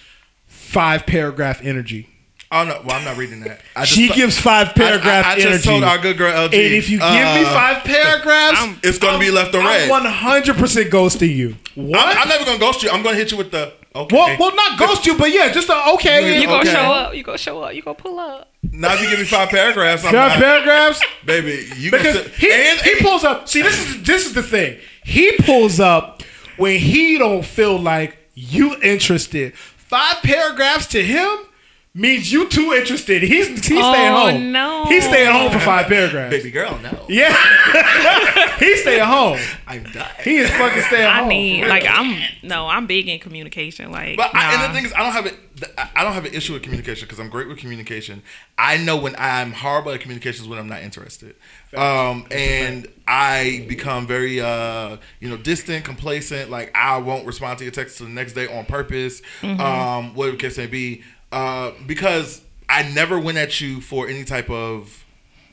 five paragraph energy. Oh no, well I'm not reading that. I She thought- gives five paragraph I, I, I energy. just told our good girl LG. and if you give me uh, five paragraphs, it's gonna be left or I'm one hundred percent ghosting you. I'm, What? I'm never gonna ghost you. I'm gonna hit you with the okay. well, well, not ghost you, but yeah, just a okay. you gonna okay. show up. You gonna show up. You gonna pull up. now if you give me five paragraphs, I'm Five not, paragraphs. baby. You because can sit, he, and, he pulls up. See, this is this is the thing. He pulls up when he don't feel like you interested. Five paragraphs to him means you too interested. He's he's staying Oh, home. no. he's staying home for five paragraphs. baby girl, no, Yeah, [laughs] he's staying home. I'm dying. He is fucking staying I home. need like I'm no, I'm big in communication. Like, But I, and the thing is, I don't have it. I don't have an issue with communication because I'm great with communication. I know when I'm horrible at communications when I'm not interested, um, and I become very, uh, you know, distant, complacent. Like I won't respond to your text till the next day on purpose, um, whatever the case may be, uh, because I never went at you for any type of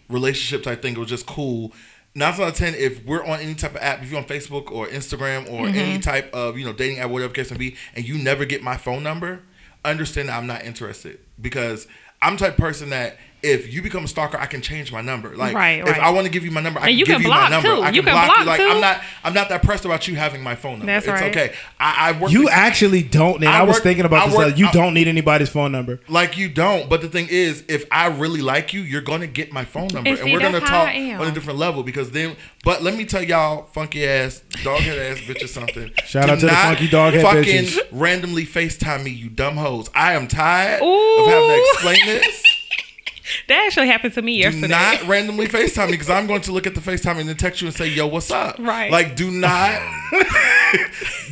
relationship type thing. It was just cool. Nine out of ten, if we're on any type of app, if you're on Facebook or Instagram or any type of you know dating app, whatever case may be, and you never get my phone number, understand that I'm not interested because I'm the type of person that if you become a stalker, I can change my number. Like Right, if. I want to give you my number, I can you give can you block, my number. too. I can, You can block, block, you. Like too. I'm not I'm not that pressed about you having my phone number. That's it's right. okay. I, I work You with- actually don't, need I, I was work- thinking about I this. work- uh, you I- don't need anybody's phone number. like you don't. But the thing is, if I really like you, you're gonna get my phone number, And and, see, we're gonna talk on a different level. Because then, but let me tell y'all, funky ass, doghead ass bitches, [laughs] something. Shout out to the not funky doghead fucking bitches. randomly Facetime me, you dumb hoes. I am tired Ooh. of having to explain this. [laughs] [laughs] that actually happened to me yesterday. Do not [laughs] randomly FaceTime me because I'm going to look at the FaceTime and then text you and say, "Yo, what's up?" Right. Like, do not [laughs]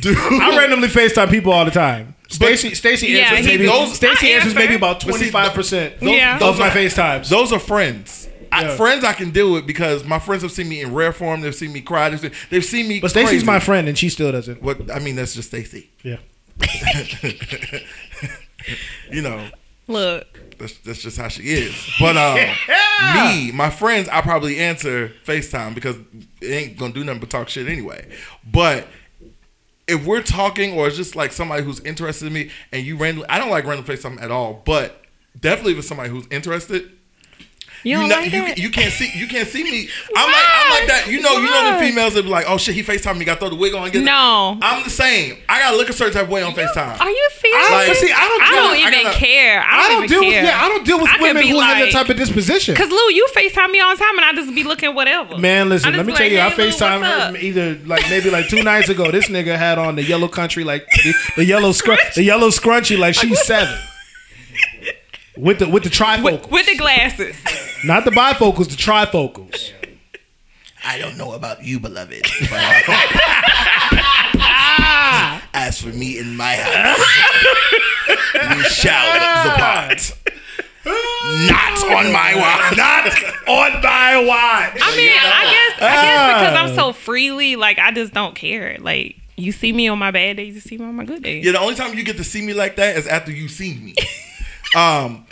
do. I randomly FaceTime people all the time. Stacy, Stacy Yeah, answers maybe those- Stacy I answers answer. maybe about But see, twenty five percent Yeah. of my FaceTimes. Those are friends. I, Yeah. friends I can deal with because my friends have seen me in rare form. They've seen me cry. They've seen, they've seen me. But Stacy's my friend, and she still doesn't. What I mean, that's just Stacy. Yeah. You know, Look, that's, that's just how she is. But um, [laughs] me, my friends, I probably answer FaceTime because it ain't gonna do nothing but talk shit anyway. But if we're talking or it's just like somebody who's interested in me and you randomly, I don't like random FaceTime at all. But definitely if it's somebody who's interested, you don't know- like you, you can't see you can't see me. I'm like I'm like that. You know, you know the females that be like, oh shit, he FaceTime me, got throw the wig on. and Get No. I'm the same. I gotta look a certain type of way on FaceTime. Are you serious? Like- But see, I don't. I don't even gotta- care. I don't, I don't even deal care. with. Yeah, I don't deal with I women who have that type of disposition. Cause Lou, you FaceTime me all the time, and I just be looking whatever. Man, listen, let me be tell you, I "Hey, Lou, FaceTime her either like maybe like two nights ago. This nigga had on the yellow country, like the, the yellow scrun, the yellow scrunchy, like she's seven. With the with the trifocals, with, with the glasses. not the bifocals, the trifocals. I don't know about you, beloved. [laughs] As for me in my house, we shall depart. Not on my watch. Not on my watch. I mean, I guess I guess because I'm so freely, like I just don't care. Like you see me on my bad days, you see me on my good days. Yeah, the only time you get to see me like that is after you seen me. Um,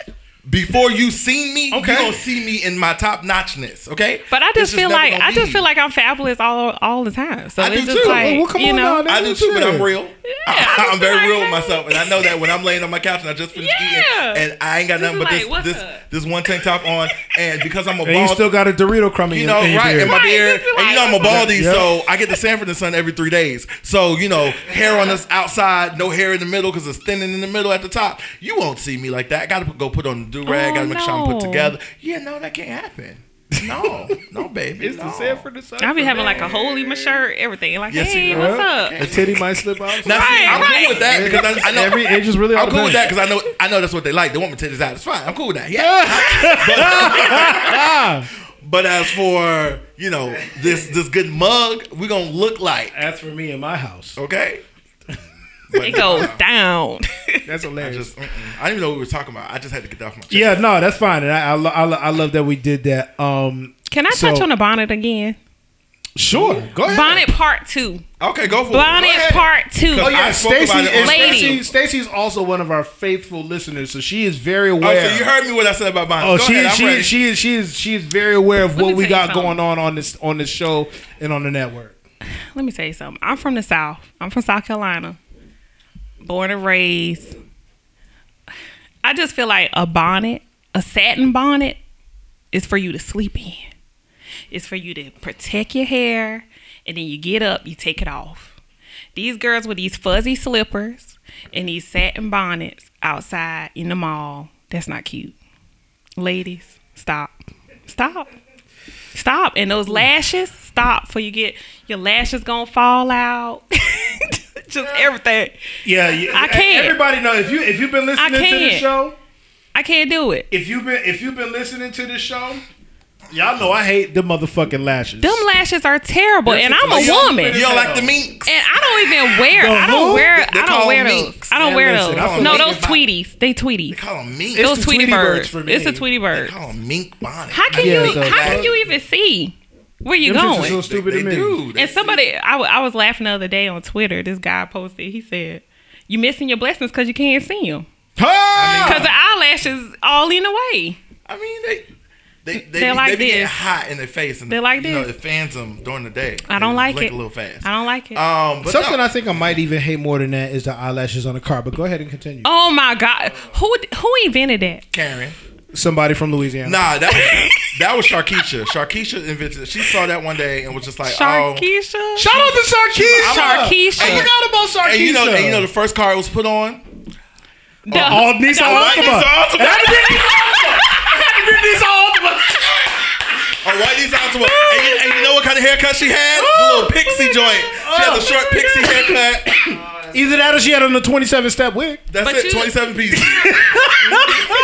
before you see me, Okay. you gonna see me in my top notchness. Okay, But I It's just feel like I just feel like I'm fabulous all all the time. So I it's do just too. like Well, come you on know. now, I do too, but I'm real. I [laughs] I'm very like, real with myself, and I know that when I'm laying on my couch and I just finished Yeah. eating, and I ain't got Just nothing but like, this this this one tank top on, and because I'm a [laughs] And you still got a Dorito crumb in you your know, in your right, beard. in my beard, just be and you know I'm a baldy, Yep. so I get the Sanford in the sun every three days. So you know, hair on the outside, no hair in the middle because it's thinning in the middle at the top. You won't see me like that. I gotta go put on the do rag. Oh, gotta make sure I'm put no. together. Yeah, no, that can't happen. No, no, [laughs] baby. It's no. the for the Son. I'll be having like a hole in my shirt, everything. Like, Yes, hey, you what's will. up? The titty might slip out. Now, see, Right, I'm right. cool with that because I, I know Every age is really all I'm cool with that because I know I know that's what they like. They want me titties out. It's fine. I'm cool with that. Yeah. but, [laughs] but as for you know this this good mug, we gonna look like As for me in my house, okay. It goes [laughs] down. that's I hilarious. just. I didn't even know what we were talking about. I just had to get that off my chest. yeah, no, that's fine, and I I, lo- I, lo- I love that we did that. Um, Can I So- touch on the bonnet again? sure, go ahead. Bonnet part two. Okay, go for it. Bonnet part two. Oh yeah, I spoke Stacy about it is Stacy's also one of our faithful listeners, so she is very Oh, aware. so you heard me what I said about Bonnie. Oh, go she ahead. I'm she ready. she is she is she is very aware of Let what we got going on on this on this show and on the network. Let me tell you something. I'm from the South. I'm from South Carolina. Born and raised. I just feel like a bonnet, a satin bonnet, is for you to sleep in. It's for you to protect your hair, and then you get up, you take it off. These girls with these fuzzy slippers and these satin bonnets outside in the mall, that's not cute. Ladies, stop. Stop. Stop. And those lashes, stop for you get your lashes gonna fall out. [laughs] Just everything. Yeah, yeah I can't. Everybody know if you if you've been listening to the show, I can't do it. if you've been if you've been listening to the show, y'all know I hate the motherfucking lashes. Them lashes are terrible, and I'm a woman. You don't like the minks? And I don't even wear. The I don't wear. They I don't wear them those. minks. I don't Man, wear listen, those. No, those like- Tweeties. They They Tweeties. call them minks. It's Those the Tweety Tweety birds. birds for me. It's a Tweety bird. They bird. call them mink bonnet. How can Yeah, you? How can you even see where you Them shits are going? so stupid they to me. do. They And somebody, I, I was laughing the other day on Twitter. This guy posted. He said, "You missing your blessings because you can't see them Ah! because the eyelashes all in the way." I mean, they they they, They're be, like they be this. hot in their face, and They're like you know this. it fans them during the day. I don't They like blink it. a little fast. I don't like it. Um, but Something no, I think I might even hate more than that is the eyelashes on the car. But go ahead and continue. oh my god, who who invented that? Karen. Somebody from Louisiana. Nah, that was [laughs] that was Sharkeisha. Sharkeisha invented. it. She saw that one day and was just like, oh. Sharkeisha. Shout out to Sharkeisha. Sharkeisha. I forgot about Sharkeisha. And you know, and you know, the first car it was put on. The- uh, all Nissan the- White Altima. Nissan Altima. Had to be Had to Nissan Altima. A white Nissan Altima. And you, and you know what kind of haircut she had? The little pixie joint. She had the short pixie haircut. [laughs] Either that or she had on the 27 step wig. That's But it. you- Twenty seven [laughs] pieces.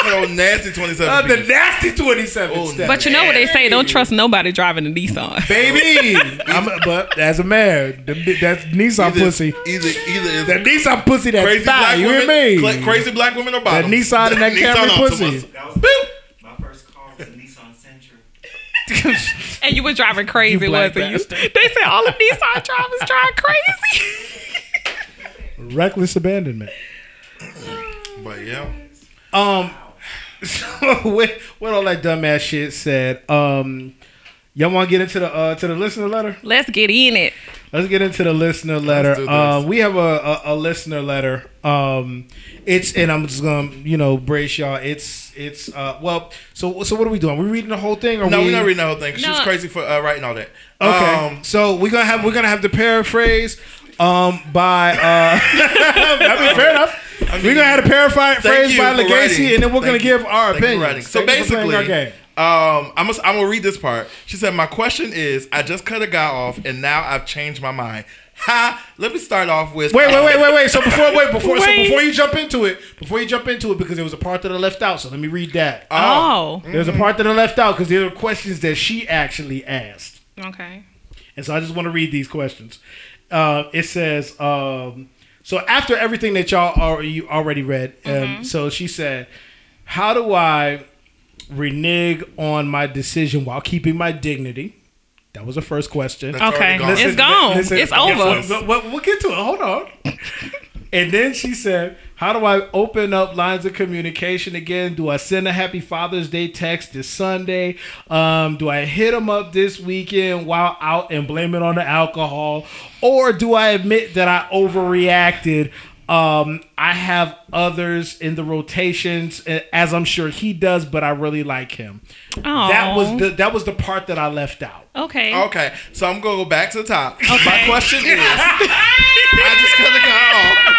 oh, nasty twenty seven Uh, the pieces. nasty 27 Oh, step. But you know what they say? Don't trust nobody driving a Nissan. Baby. [laughs] I'm, but as a man, the, that's Nissan Either, pussy. either either is That Nissan pussy that crazy thigh, black you women, hear me? cla- crazy black women or bottoms. Nissan and that Camry pussy. That was Boop. my first car was a Nissan Sentra. And you were driving crazy, You black wasn't you? bastard. They said all of Nissan drivers drive crazy. [laughs] Reckless abandonment. But yeah, Um, so with, with all that dumbass shit said, um, y'all want to get into the uh, to the listener letter? Let's get in it. Let's get into the listener letter. do this. Um, we have a, a, a listener letter. Um, it's and I'm just gonna you know brace y'all. It's it's uh well. So so what are we doing? we reading the whole thing or no, we? we're not reading the whole thing. 'cause She was crazy for uh, writing all that. Okay. Um, so we're gonna have we're gonna have the paraphrase um by uh [laughs] I mean fair enough. we're gonna have a paraphrase Thank you by Legacy writing. and then we're gonna you. give our Thank you for opinion. writing. So basically, um, I'm gonna, I'm gonna read this part. She said, "My question is, I just cut a guy off, and now I've changed my mind." Ha! Let me start off with Wait, wait, wait, wait, wait. So [laughs] before, wait, before, so before you jump into it, before you jump into it, because there was a part that I left out. So let me read that. Oh. There's a part that I left out because there are questions that she actually asked, Okay. and so I just want to read these questions. Uh, it says, um, So after everything that y'all are, you already read, um, so she said, "How do I renege on my decision while keeping my dignity?" That was the first question. That's Okay, already gone. it's gone. it's Yes, over. so- but we'll get to it. Hold on. [laughs] and then she said, "How do I open up lines of communication again? Do I send a Happy Father's Day text this Sunday? Um, do I hit him up this weekend while out and blame it on the alcohol, or do I admit that I overreacted?" Um, I have others in the rotations, eh, as I'm sure he does, but I really like him. That was the that was the part that I left out. okay. Okay, so I'm gonna go back to the top. My question [laughs] is, I just cut the guy off,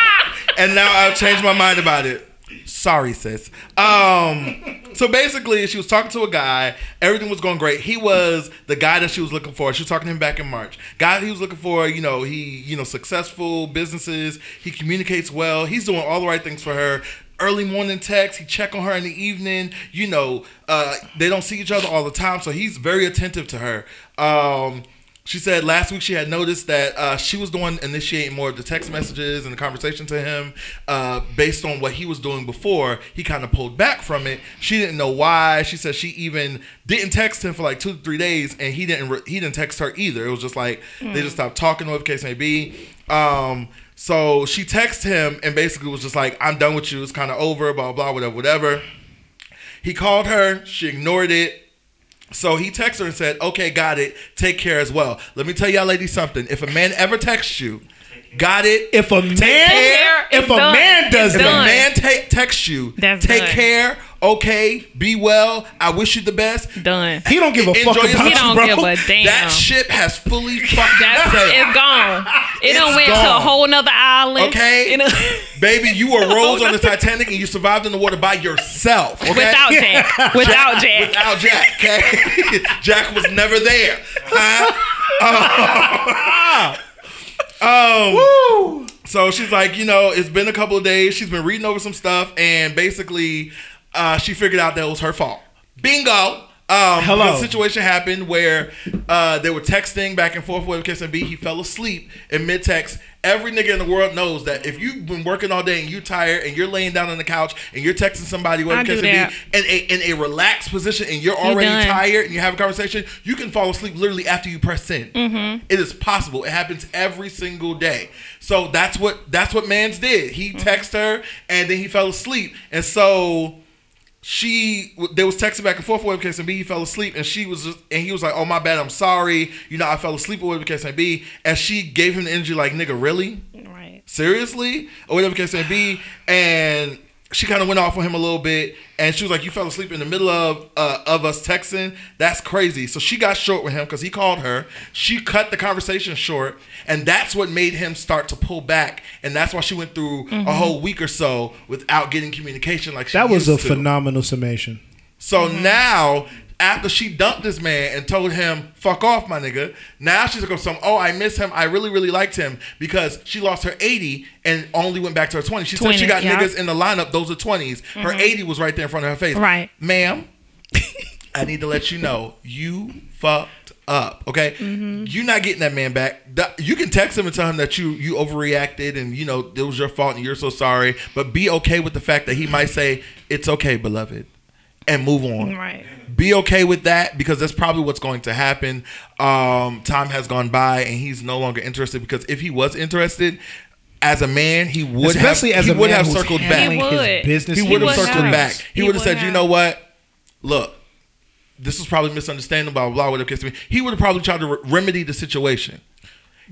and now I've changed my mind about it. Sorry, sis. Um, so basically, she was talking to a guy. Everything was going great. He was the guy that she was looking for. She was talking to him back in March. Guy he was looking for. You know, he you know successful businesses. He communicates well. He's doing all the right things for her. Early morning text. He check on her in the evening. You know, uh, they don't see each other all the time, so he's very attentive to her. Um, she said last week she had noticed that uh, she was the one initiating more of the text messages and the conversation to him uh, based on what he was doing before. He kind of pulled back from it. She didn't know why. She said she even didn't text him for like two to three days, and he didn't. Re- he didn't text her either. It was just like they just stopped talking, whatever case may be. Um, so she texted him and basically was just like, "I'm done with you. It's kind of over. Blah blah whatever whatever." He called her. She ignored it. So he texted her and said, "Okay, got it. Take care as well." Let me tell y'all, ladies, something. If a man ever texts you, got it. If a man, care, if a done. man does It's If a man ta- texts you, That's take done. care. Okay, be well. I wish you the best. Done. he don't give a fuck about yourself. He don't you, bro. give a damn. That ship has fully [laughs] fucking That's sailed. it's gone. It It's done went to a whole nother island. Okay. It done- Baby, you [laughs] were Rose on the Titanic and you survived in the water by yourself. Okay? Without Jack. [laughs] Without Jack. Without Jack, okay? Jack was never there. Huh? Oh. Um, so she's like, you know, it's been a couple of days. She's been reading over some stuff, and basically, uh, she figured out that it was her fault. Bingo. Um, Hello. The situation happened where uh, they were texting back and forth with Kiss and B. He fell asleep in mid text. Every nigga in the world knows that if you've been working all day and you're tired and you're laying down on the couch and you're texting somebody, whatever I the do case may that. be, in a, in a relaxed position and you're already done. tired and you have a conversation, you can fall asleep literally after you press send. Mm-hmm. It is possible. It happens every single day. So that's what that's what Mans did. He Mm-hmm. texted her and then he fell asleep. And so she they was texting back and forth with B. He fell asleep and she was just, and he was like, "Oh my bad, I'm sorry. You know, I fell asleep whatever case may be." And she gave him the energy like, "Nigga, really?" Right. seriously or whatever case may be and she kind of went off on him a little bit and she was like you fell asleep in the middle of uh, of us texting? That's crazy. So she got short with him because he called her. She cut the conversation short and that's what made him start to pull back and that's why she went through a whole week or so without getting communication like she That was a to. phenomenal summation. So now, after she dumped this man and told him, fuck off, my nigga, now she's like, some, oh, I miss him. I really, really liked him because she lost her 80 and only went back to her 20. She said she got yeah. niggas in the lineup, those are 20s. Her mm-hmm. 80 was right there in front of her face. Right. Ma'am, [laughs] I need to let you know, you fucked up. Okay, mm-hmm. you're not getting that man back. You can text him and tell him that you you overreacted and you know it was your fault and you're so sorry. But be okay with the fact that he might say it's okay, beloved, and move on. Right. Be okay with that because that's probably what's going to happen. Um, time has gone by and he's no longer interested because if he was interested. As a man, he would Especially have as he a would man have who's circled handling back. He his would. business. He He would have circled have. back. He, He would have would said, "You know what? Look, this was probably misunderstanding, blah blah blah." Whatever case may be. He would have probably tried to re- remedy the situation.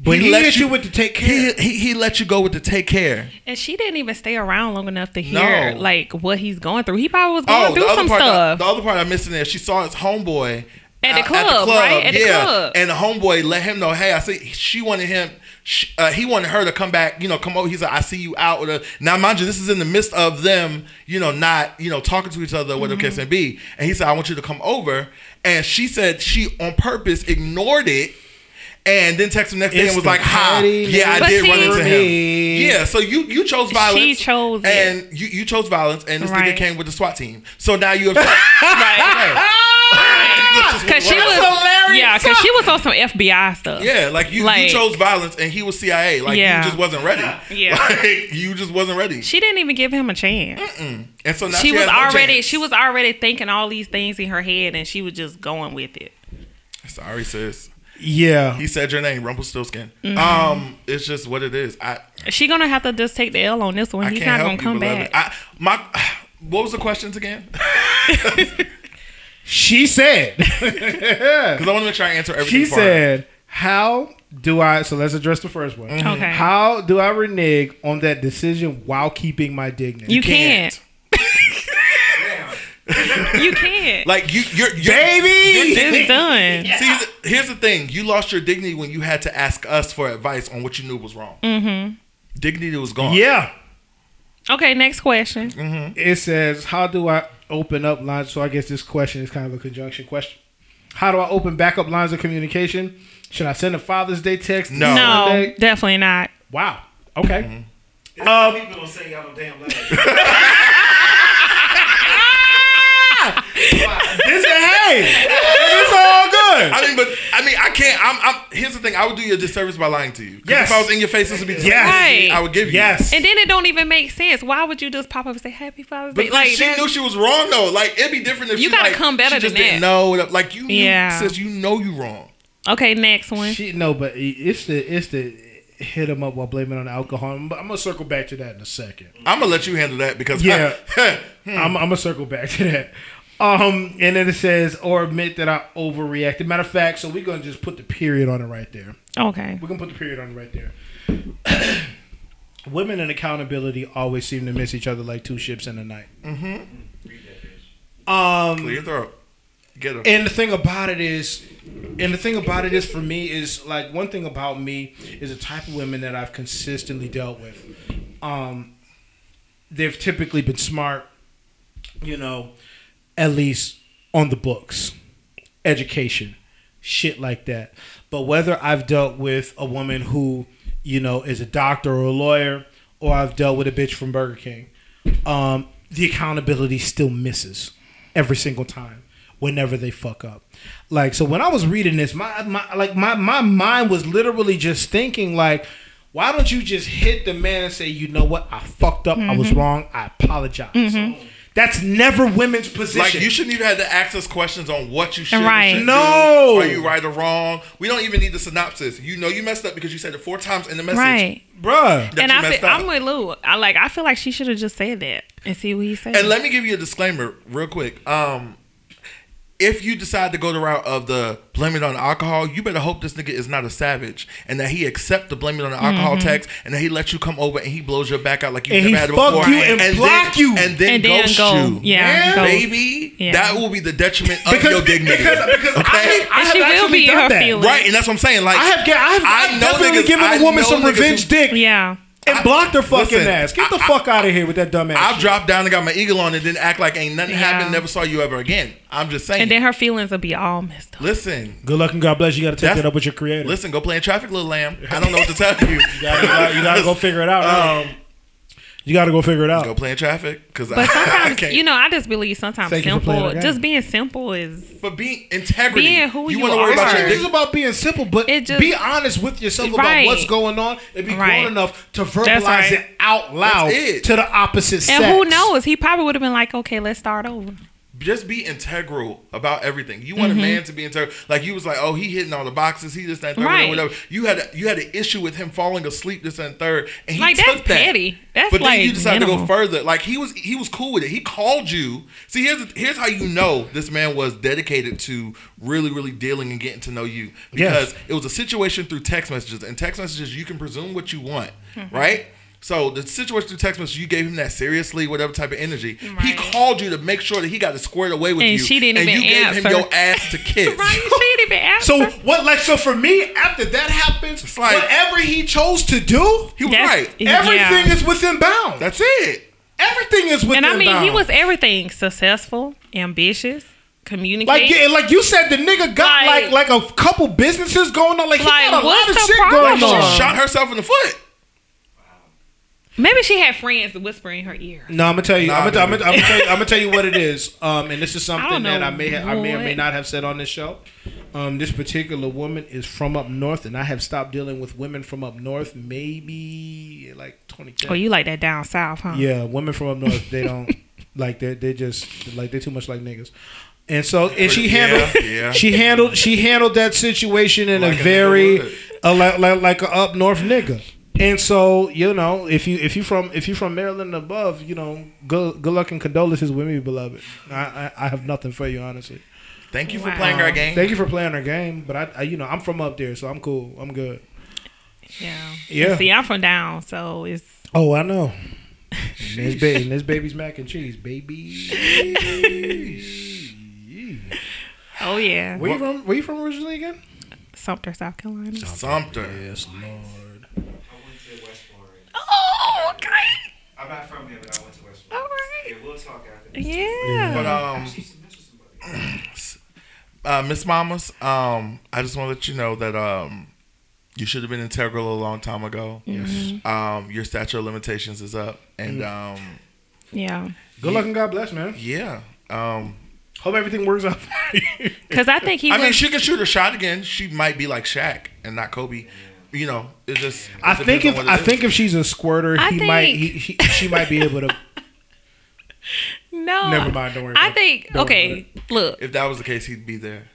But he let hit you with the take care. He, he he let you go with the take care. And she didn't even stay around long enough to hear No. like what he's going through. He probably was going Oh, through some part, stuff. the other part I'm missing there. She saw his homeboy At the uh, club, right? At the yeah, club. and the homeboy let him know, "Hey, I see." She wanted him. She, uh, he wanted her to come back. You know, come over. He's like, "I see you out with a." Now, mind you, this is in the midst of them. You know, not you know talking to each other, whatever the case Mm-hmm. may be. And he said, "I want you to come over." And she said she on purpose ignored it. And then texted him next day and was like, "Ha, petty yeah, I did run see- into him." Yeah, so you you chose violence. She chose it. and you, you chose violence, and this nigga came with the SWAT team. So now you upset. [laughs] right. Because she was on. Yeah, because she was on some FBI stuff. Yeah, like you, Like- you chose violence and he was CIA. Like Yeah. you just wasn't ready. Yeah. [laughs] Like, you just wasn't ready. She didn't even give him a chance. and so now she she, was has no already chance. she was already thinking all these things in her head, and she was just going with it. Sorry, sis. Yeah. He said your name, Rumpelstiltskin. Mm-hmm. Um, it's just what it is. I She gonna have to just take the L on this one. I He's can't not help gonna you, come beloved. back. I, my, [sighs] what was the questions again? [laughs] [laughs] She said. [laughs] Because I want to make sure I answer everything. she for her. said, "How do I?" So let's address the first one. Okay. How do I renege on that decision while keeping my dignity? you can't. [laughs] you can't. Like you, you're, you're Baby! your it's done. See, here's the thing: you lost your dignity when you had to ask us for advice on what you knew was wrong. Mm-hmm. Dignity was gone. Yeah. Okay, next question. It says, "How do I open up lines?" So I guess this question is kind of a conjunction question. How do I open backup lines of communication? Should I send a Father's Day text? No. No, definitely not. Wow. Okay. Um, people don't say y'all no damn letter. [laughs] This is hey. It's all good. I mean, but I mean, I can't. I'm. I'm here's the thing: I would do you a disservice by lying to you. Yes. If I was in your face, this would be the Yes. Right. I would give you. Yes. And then it don't even make sense. Why would you just pop up and say Happy Father's But Day? like, Like she knew she was wrong though. Like it'd be different if You she, gotta like, come better she just than didn't that. know. Like you, knew, Yeah. sis, you know you wrong. okay, next one. She no, but it's the it's the hit him up while blaming on alcohol. I'm, I'm gonna circle back to that in a second. I'm gonna let you handle that because [laughs] Yeah. Hmm. I'm, I'm gonna circle back to that. Um, and then it says, or admit that I overreacted. Matter of fact, so we're gonna just put the period on it right there. Okay. We're gonna put the period on it right there. [coughs] Women and accountability always seem to miss each other like two ships in the night. Mm-hmm. Um, clear your throat. Get her. and the thing about it is, and the thing about it is for me is like one thing about me is the type of women that I've consistently dealt with. Um, they've typically been smart, you know, at least on the books, education, shit like that. But whether I've dealt with a woman who, you know, is a doctor or a lawyer, or I've dealt with a bitch from Burger King, um, the accountability still misses every single time whenever they fuck up. Like so when I was reading this, my, my like my my mind was literally just thinking like why don't you just hit the man and say, you know what, I fucked up, I was wrong, I apologize. That's never women's position. Like you shouldn't even have to ask us questions on what you should. or Right. shouldn't No. do. Are you right or wrong? We don't even need the synopsis. You know you messed up because you said it four times in the message. Right. bruh. And I said. I'm with Lou. I like. I feel like she should have just said that and see what he said. And let me give you a disclaimer real quick. Um, if you decide to go the route of the blame it on alcohol, you better hope this nigga is not a savage and that he accept the blame it on the alcohol mm-hmm. text and that he lets you come over and he blows your back out like you And never he had fuck before. you and block then, you. and then and then ghost go. you. Yeah. go. Baby, Yeah. that will be the detriment of Because, your dignity. because, because okay? I, I And have she will actually be done her that. feelings. right, and that's what I'm saying. Like I have, I have, I I've know definitely niggas- given I a woman some niggas revenge who- dick Yeah. And blocked her fucking Listen, ass. Get the I- fuck out of here with that dumb ass. I've shit. dropped down and got my eagle on and didn't act like ain't nothing Yeah. happened, never saw you ever again. I'm just saying. And then her feelings will be all messed up. listen, Good luck and God bless. You got to take that up with your creator. listen, go play in traffic, little lamb. I don't know what to tell you. [laughs] you gotta, you gotta go figure it out. [laughs] Um, you gotta go figure it out. go play in traffic because But I, [laughs] sometimes, can't. you know, I just believe sometimes Thank you for playing simple, the game. just being simple is but being integrity, Being who you wanna are. worry It's about not your just about being simple, but It just- be honest with yourself about what's going on and be Right. grown enough to verbalize right. it out loud That's it. to the opposite sex. and who knows? He probably would have been like, okay, let's start over. Just be integral about everything. You want Mm-hmm. a man to be integral. Like you was like, oh, he hitting all the boxes. He this that third, Right. whatever, whatever. You had a, you had an issue with him falling asleep this and third, and he Like, took that's that. petty. That's but then you decided to go further. Like he was he was cool with it. He called you. See, here's here's how you know this man was dedicated to really really dealing and getting to know you because Yes. it was a situation through text messages. And text messages you can presume what you want, Mm-hmm. right? So the situation through text message, you gave him that seriously, whatever type of energy. He called you to make sure that he got it squared away with And you, she didn't and even you gave him your ass to kiss. [laughs] Right? She didn't even ask. So what? Like so for me, after that happens, It's like- whatever he chose to do, He was right. everything yeah. is within bounds. That's it. everything is within And I mean, bounds. he was everything: successful, ambitious, communicate. Like, yeah, like you said, the nigga got like Like- like, a couple businesses going on. Like, he got a lot of shit problem? going She on. shot herself in the foot. Maybe she had friends that whisper in her ear. No, I'm gonna tell you. Nah, I'm, gonna, I'm, gonna, I'm, gonna tell you I'm gonna tell you what it is. Um, and this is [laughs] something don't that I may ha- I may or may not have said on this show. Um, this particular woman is from up north, and I have stopped dealing with women from up north maybe like 2010. Oh, you like that down south, huh? Yeah, women from up north, they don't [laughs] like they they just like they're too much like niggas. And so and she handled yeah. she handled she handled that situation in Like a a very would. a, like, like like a up north nigga. And so you know if you if you from if you from Maryland and above, you know good good luck and condolences with me, beloved. I I, I have nothing for you honestly. Thank you for playing our game. Thank you for playing our game, but I, I you know I'm from up there, so I'm cool. I'm good. Yeah. Yeah. See, I'm from down, so it's Oh, I know. And this, ba- and this baby's mac and cheese, baby. oh yeah, Where you from? Where you from originally again? Sumter, South Carolina. Sumter. Yes, Lord. I went to West Florida. Oh, okay. I'm not from here, but I went to West All Florida. right. Yeah, we'll talk after this. Yeah. But um, Actually, some met with somebody. [clears throat] uh, Miss Mamas, um, I just want to let you know that um, you should have been integral a long time ago. Mm-hmm. Um, your statute of limitations is up, and um, Yeah. Good luck and God bless, man. yeah. Um, Hope everything works out. Because I think he I was. mean, she can shoot a shot again. She might be like Shaq and not Kobe. You know, it just. It I think if on what it I is. think if she's a squirter, I he might he, he, she might be able to. [laughs] no. Never mind, don't worry I about think. Don't okay. Look, if that was the case, he'd be there.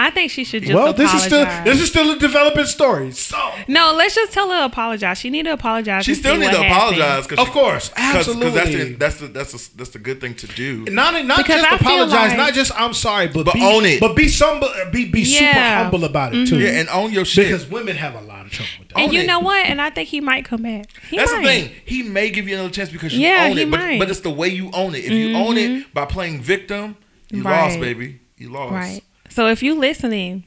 I think she should just. well, this is still this is still a developing story. So No, let's just tell her apologize. She need to apologize. She still need to apologize. Cause Of she- course, Because that's absolutely. the, that's the that's the, that's the good thing to do. not not Because just I apologize. Like, not just I'm sorry, but, But be, own it. But be some be be super humble about it mm-hmm. too. Yeah, and own your shit. because women have a lot of trouble with that. And Own you it. know what? And I think he might come back. He That's might. the thing. He may give you another chance because you Yeah, own he it, but, might. but it's the way you own it. If you own it mm-hmm. by playing victim, you lost, baby. You lost. Right. So if you listening,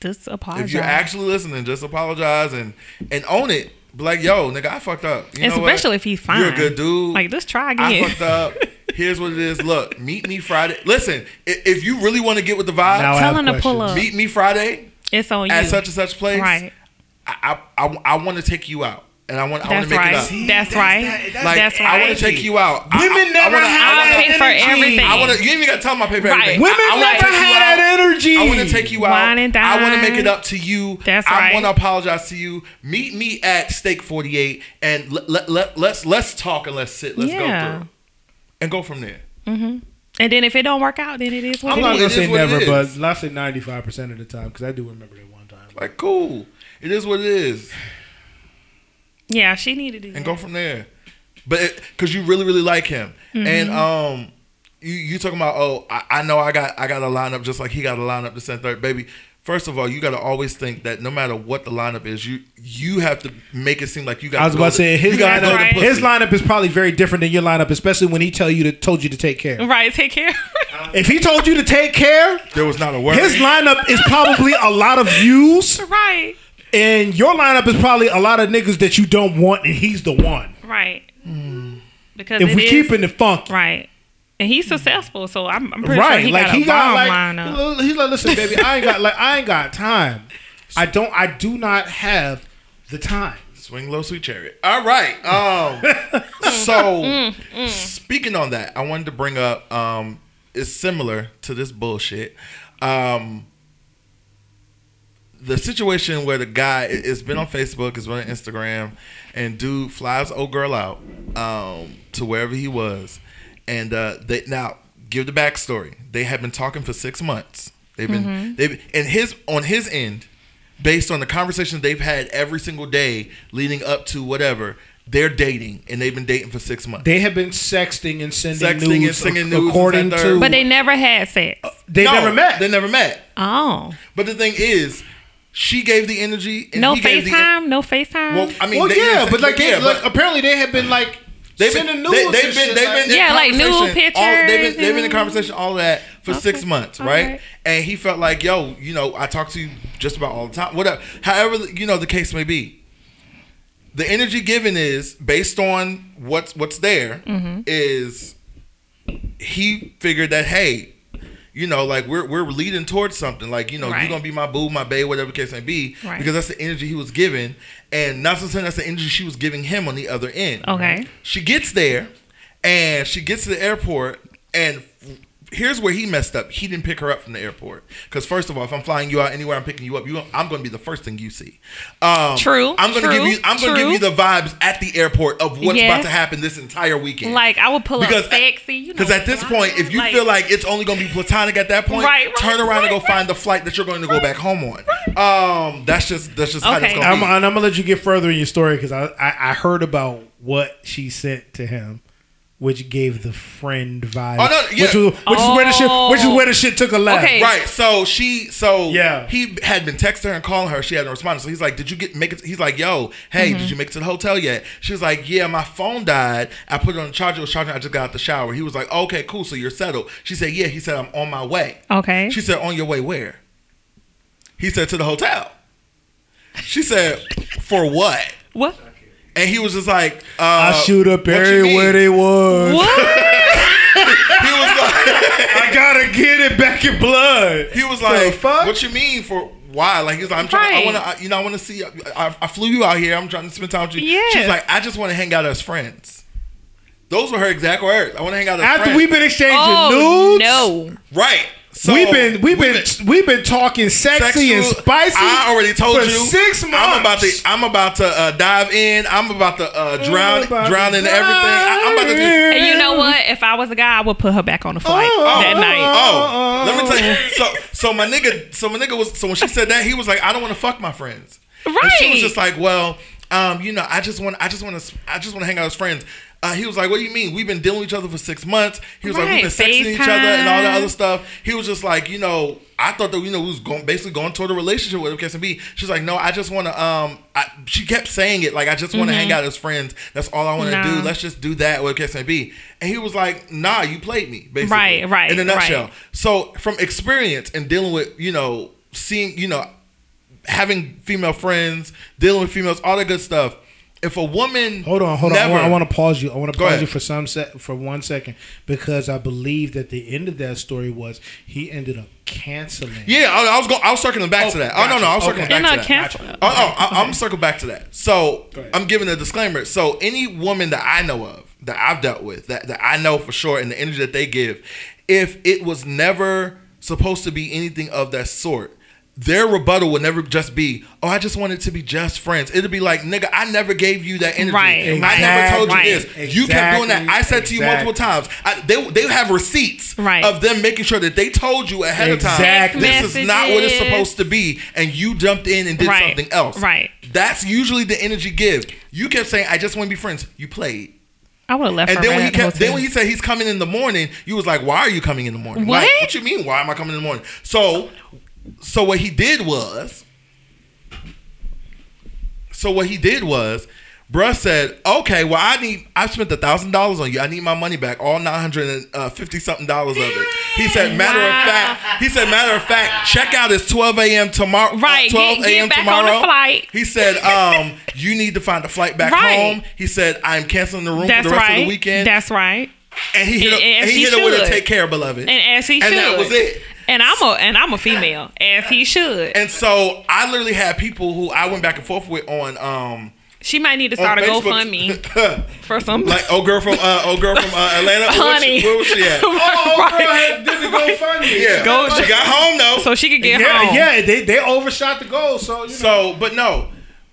just apologize. If you're actually listening, just apologize and and own it. Be like, yo, nigga, I fucked up. You know what? Especially if he's fine. You're a good dude. Like, just try again. I again. fucked up. [laughs] Here's what it is. Look, meet me Friday. Listen, i- if you really want to get with the vibe, Now I Tell have him to pull up. meet me Friday it's on you. at such and such place. Right. I I, I, I want to take you out, and I want I want to make right. it up. That's right. Like That's I want to take you out. Women I, never I wanna, have I I wanna, pay for energy. everything. I want to. You ain't even got to tell my pay for Right. everything. Women I, I wanna never take you had out. that energy. I want to take you out. Wine and I want to make it up to you. That's I right. want to apologize to you. Meet me at Steak Forty Eight, and let, let, let, let's let's talk and let's sit. Let's Yeah. go through, and go from there. Mhm. And then if it don't work out, then it is what I'm it not gonna say never, but I'll say 95 percent of the time because I do remember that one time. Like cool. It is what it is, Yeah, she needed to. and that. go from there. But because you really really like him, Mm-hmm. and um. You, you talking about oh I, I know I got I got a lineup just like he got a lineup to send third baby. First of all, you got to always think that no matter what the lineup is, you you have to make it seem like you got. I was about go to say his you gotta That's go lineup. right. His lineup is probably very different than your lineup, especially when he tell you to told you to take care. Right, take care. [laughs] If he told you to take care, There was not a word. his lineup is probably a lot of views, right, and your lineup is probably a lot of niggas that you don't want, and he's the one. right. Because If we is- keeping the funky, right, and he's successful, so I'm, I'm pretty right? sure he like got a he got bomb like lineup. he's like, listen, baby, I ain't got like I ain't got time. I don't. I do not have the time. Swing low, sweet chariot. All right. Um. [laughs] so, speaking on that, I wanted to bring up. Um, it's similar to this bullshit. Um. The situation where the guy it- it's been on Facebook, it's been on Instagram, and dude flies old girl out um, to wherever he was, and uh, they now give the backstory. They have been talking for six months. They've been they've and his on his end, based on the conversations they've had every single day leading up to whatever, they're dating and they've been dating for six months. They have been sexting and sending Sexting and nudes, singing ac- nudes according to. but they never had sex. they No, never met. They never met. Oh, But the thing is, she gave the energy. And no he gave the- FaceTime, no FaceTime. Well, I mean, well, they- yeah, but like, they, yeah, like but- apparently they have been like They've sending been, nudes. they, they've been, they've been, in Yeah, like nude conversation all- they've been, pictures they've been in and- conversation all of that for six months, All right? right. And he felt like, yo, you know, I talk to you just about all the time, whatever. However, you know, the case may be. The energy given is based on what's what's there. Is Mm-hmm. he figured that hey, you know, like we're we're leading towards something. Like you know, Right. you're gonna be my boo, my babe, whatever the case may be, Right. because that's the energy he was giving, and not so saying that's the energy she was giving him on the other end. Okay. She gets there, and she gets to the airport, and here's where he messed up. He didn't pick her up from the airport because first of all, if I'm flying you out anywhere, I'm picking you up. You, I'm going to be the first thing you see. Um, True, I'm going to true, give you. I'm going to give you the vibes at the airport of what's Yes. about to happen this entire weekend. Like I would pull Because up sexy. You know, Because at this point, if you like- feel like it's only going to be platonic at that point, Right, right, turn around and go right, find the flight that you're going to go back home on. Um, that's just that's just how that's Okay. going I'm, to and I'm gonna let you get further in your story because I, I I heard about what she sent to him, which gave the friend vibe. Oh, no, yeah. which, was, which is where the shit which is where the shit took a left. Okay. Right. So she so Yeah. he had been texting her and calling her. She hadn't responded. So he's like, Did you get make it he's like, Yo, hey, Mm-hmm. did you make it to the hotel yet? She was like, Yeah, my phone died. I put it on the charger, it was charging, I just got out the shower. He was like, Okay, cool, so you're settled. She said, Yeah, he said, I'm on my way. Okay. She said, On your way where? He said to the hotel. She said, For what? what? And he was just like, uh, I shoot up what you everywhere they was. What? [laughs] He was like [laughs] I gotta get it back in blood. He was like, fuck? "What you mean for why?" Like he's like, "I'm trying. I want to. You know, I want to see. I, I flew you out here. I'm trying to spend time with you." She was Yes. like, "I just want to hang out as friends." Those were her exact words. I want to hang out as After friends. we've been exchanging Oh nudes, no. right. So we've been we've been we've been talking sexy and spicy. I already told for you six months. I'm about to. I'm about to uh, dive in. I'm about to uh, drown, about drown to in everything. I, I'm about to do. And you know what? If I was a guy, I would put her back on the flight that night. Oh, let me tell you. So, so my nigga, so my nigga was. So when she said that, he was like, "I don't want to fuck my friends." And she was just like, "Well, um, you know, I just want, I just want to, I just want to hang out with friends." Uh, he was like, "What do you mean? We've been dealing with each other for six months." He was like, "We've been Right, sexting each other and all that other stuff." He was just like, "You know, I thought that you know we was going basically going toward a relationship with and be." She's like, "No, I just want to." Um, I, she kept saying it like, "I just want to hang out as friends. That's all I want to Mm-hmm. Do. Let's just do that, whatever case may be." And he was like, "Nah, you played me, basically." Right, right, In a nutshell. right. So from experience and dealing with, you know, seeing, you know, having female friends, dealing with females, all that good stuff. If a woman Hold on, hold on. never, I want to pause you. I want to pause ahead. you for some sec- for one second because I believe that the end of that story was he ended up canceling. Yeah, I, I was going. I was circling back oh, to that. Oh no, no, I was circling Okay. back They're to not that. canceling. Oh, oh I, I'm circling back to that. So I'm giving a disclaimer. So any woman that I know of, that I've dealt with, that, that I know for sure, and the energy that they give, if it was never supposed to be anything of that sort, their rebuttal would never just be, "Oh, I just wanted to be just friends." It'd be like, "Nigga, I never gave you that energy. Right, I never told right. you this. You kept doing that. I said to you multiple times. I, they they have receipts Right. of them making sure that they told you ahead of time. Exactly. This is not what it's supposed to be, and you jumped in and did Right, something else. right. That's usually the energy give. You kept saying, "I just want to be friends." You played, I would have left and her then when he kept, then when he said he's coming in the morning, you was like, "Why are you coming in the morning?" Like, What? what you mean? Why am I coming in the morning? So, so what he did was, so what he did was. Bruh said, "Okay, well, I need. I spent a thousand dollars on you. I need my money back, all nine hundred and fifty something dollars of it." He said, "Matter of fact, he said, matter of fact, check out is twelve a.m. tomorrow. Right, get- 12 a.m. back on the tomorrow." flight. He said, um, you need to find a flight back Right. home. He said, I'm canceling the room That's for the rest right. of the weekend. That's right. and he hit, and- and and he hit her with a take care, beloved. And as he And should. that was it. And I'm a and I'm a female, as he should. And so I literally had people who I went back and forth with on um she might need to start a GoFundMe [laughs] for some. like old girl from uh old girl from uh, Atlanta. Where was Honey. she, where was she at? [laughs] right. did the GoFundMe. Yeah, Go- she got home though. So she could get Yeah, home. yeah, they they overshot the goal. So you know. So, but no,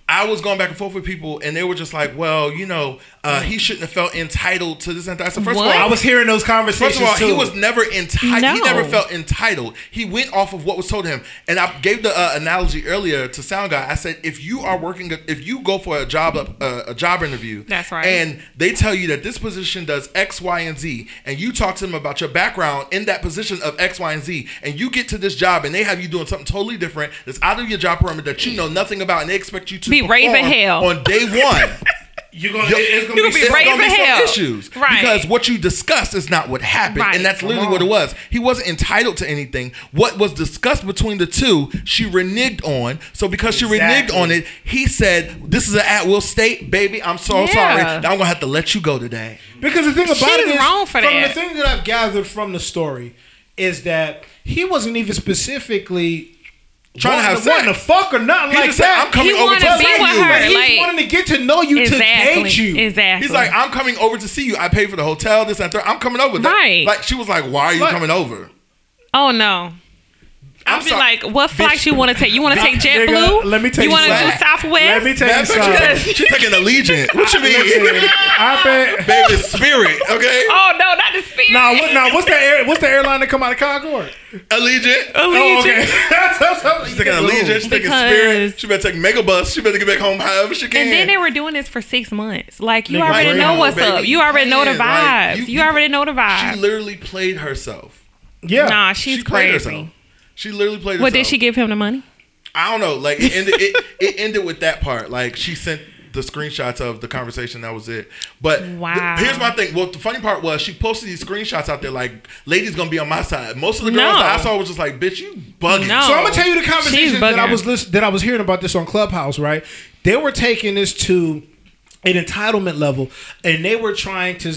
I was going back and forth with people, and they were just like, "Well, you know, uh, he shouldn't have felt entitled to this and that." So first What? of all, I was hearing those conversations First of all, too. he was never entitled. He never felt entitled. He went off of what was told to him. And I gave the uh, analogy earlier to Sound Guy. I said, if you are working, if you go for a job, uh, a job interview, That's right. and they tell you that this position does X, Y, and Z, and you talk to them about your background in that position of X, Y, and Z, and you get to this job and they have you doing something totally different that's out of your job perimeter that you know nothing about, and they expect you to Be perform hell. on day one. [laughs] You're gonna. It's gonna be, be raising gonna be some hell. issues Right. because what you discussed is not what happened, Right. and that's literally what it was. He wasn't entitled to anything. What was discussed between the two, she reneged on. So because she reneged on it, he said, "This is an at will state, baby. I'm so Yeah. sorry. I'm gonna have to let you go today." Because the thing about She's it is, wrong for from that. the thing that I've gathered from the story, is that he wasn't even specifically trying to have wanting, wanting to fuck or nothing He like just said, that. "I'm coming He over wanna to see you." her. But he's like- wanting to get to know you exactly. to date you. Exactly. He's like, I'm coming over to see you. I paid for the hotel, this and that. I'm coming over. Right. Like she was like, Why are you Like- coming over? oh no. I'm I'd be sorry. like, what flights you want to take? You want to take Nigga, JetBlue? let me tell you You want to do something. Southwest? Let me tell you Man, she's, something. taking, she's taking Allegiant. What you mean? I bet. [laughs] Baby, spirit, okay? [laughs] Oh no, not the spirit. Nah, what, nah, what's the air, what's the airline that come out of Concord? Allegiant. Allegiant. Oh, okay. [laughs] She's taking Allegiant. She's taking Spirit. She better take Megabus. She better get back home however she can. And then they were doing this for six months. Like you Nigga, already right know now, what's baby, up. You already know the man, like, vibes. you- you, already know the vibes. she literally played herself. Yeah. Nah, she's she played crazy. Herself. She literally played herself. What did she give him the money? I don't know. Like it ended, it, [laughs] it ended with that part. Like she sent the screenshots of the conversation. That was it. But th- Wow. here's my thing. Well, the funny part was she posted these screenshots out there. Like, ladies gonna be on my side. Most of the girls No. that I saw was just like, "Bitch, you bugging." No. So I'm gonna tell you the conversation that I was listen, that I was hearing about this on Clubhouse. Right, they were taking this to an entitlement level, and they were trying to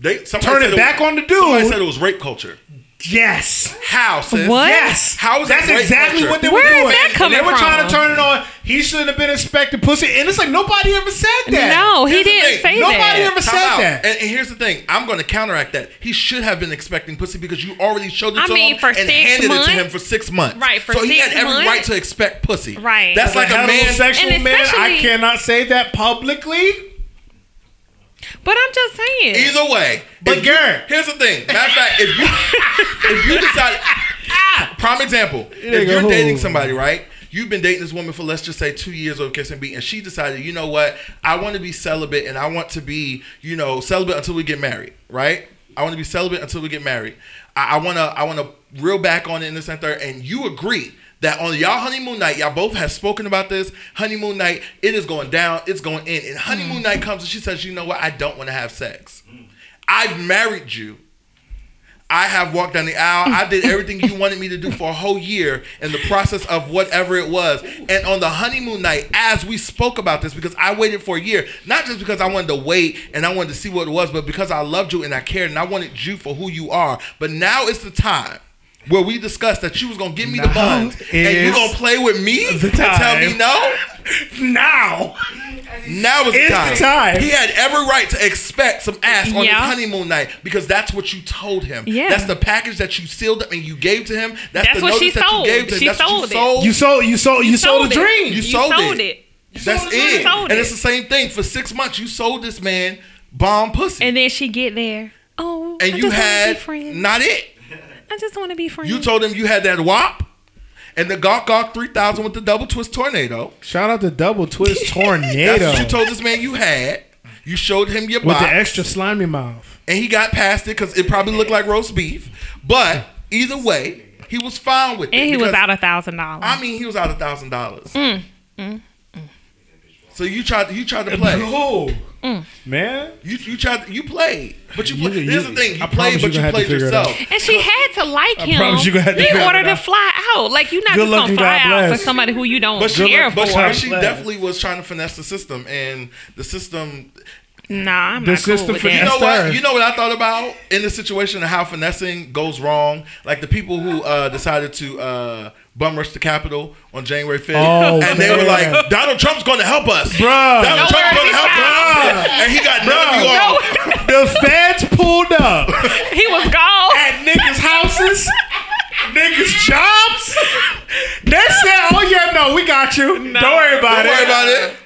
They Turn said it back on the dude. Somebody said it was rape culture. Yes. How? What? Yes, How is that's that rape exactly culture? what they Where were is doing. that And coming they were trying to turn it on. He shouldn't have been expecting pussy, and it's like nobody ever said that. No, he Here's didn't thing. say Nobody that. ever Time said out. that. And, and here's the thing. I'm going to counteract that. He should have been expecting pussy because you already showed it I to mean, him for and six handed it to him for six months. Right, for so he had every months. right to expect pussy. Right. That's As like a a man. heterosexual And man, I cannot say that publicly. But I'm just saying. Either way, But if you- here's the thing. Matter of fact, if you if you [laughs] decide, prime example, if you're who? dating somebody, right? You've been dating this woman for let's just say two years of kiss and beat, and she decided, you know what, I want to be celibate and I want to be, you know, celibate until we get married, right? I want to be celibate until we get married. I, I wanna I wanna reel back on it in this and third, and you agree that on y'all honeymoon night, y'all both have spoken about this. Honeymoon night, it is going down, it's going in. And honeymoon mm. night comes and she says, you know what, I don't want to have sex. I've married you. I have walked down the aisle. I did everything you wanted me to do for a whole year in the process of whatever it was. And on the honeymoon night, as we spoke about this, because I waited for a year, not just because I wanted to wait and I wanted to see what it was, but because I loved you and I cared and I wanted you for who you are. But now it's the time. Where we discussed that you was gonna give me the Now buns and you is gonna play with me the and tell me no. Now, Now is the It's time. the time. He had every right to expect some ass on Yeah. his honeymoon night because that's what you told him. Yeah. That's the package that you sealed up and you gave to him. That's, That's the what notice she that sold. you gave to him. She that's what sold you it. sold. you sold you sold you, sold, sold a dream. You sold it. That's sold it. sold and it's the same thing. For six months, you sold this man bomb pussy. And then she get there. Oh, And I you just wanna be had not it. I just want to be friends. You told him you had that WAP and the Gawk Gawk 3000 with the double twist tornado. Shout out to Double Twist Tornado [laughs] That's what you told this man you had. You showed him your with box. the extra slimy mouth. and he got past it because it probably looked like roast beef. But either way, he was fine with it. and he was because, out a thousand dollars. I mean, he was out a thousand dollars. Mm, mm. So you tried. You tried to play. Oh, Mm. man. You you tried. You played, but you. You- Played. Here's the thing. You I played, but you gonna have to played yourself. and she had to like him promise you gonna have to in order to fly out. Like you're not Good just gonna fly God out for somebody who you don't But she, care but for. she Bless. definitely was trying to finesse the system, and the system. Nah, I'm The not cool with for You know what? You know what I thought about in the situation of how finessing goes wrong. Like the people who uh, decided to uh, bum rush the Capitol on January 5th, Oh, and they were like, "Donald Trump's going to help us, Bruh. Donald Don't Trump's going to help he's us," and he got none of you all. The feds pulled up [laughs] he was gone. at niggas' houses, niggas' jobs. They said, "Oh yeah, no, we got you. Don't worry about Don't it, worry about it.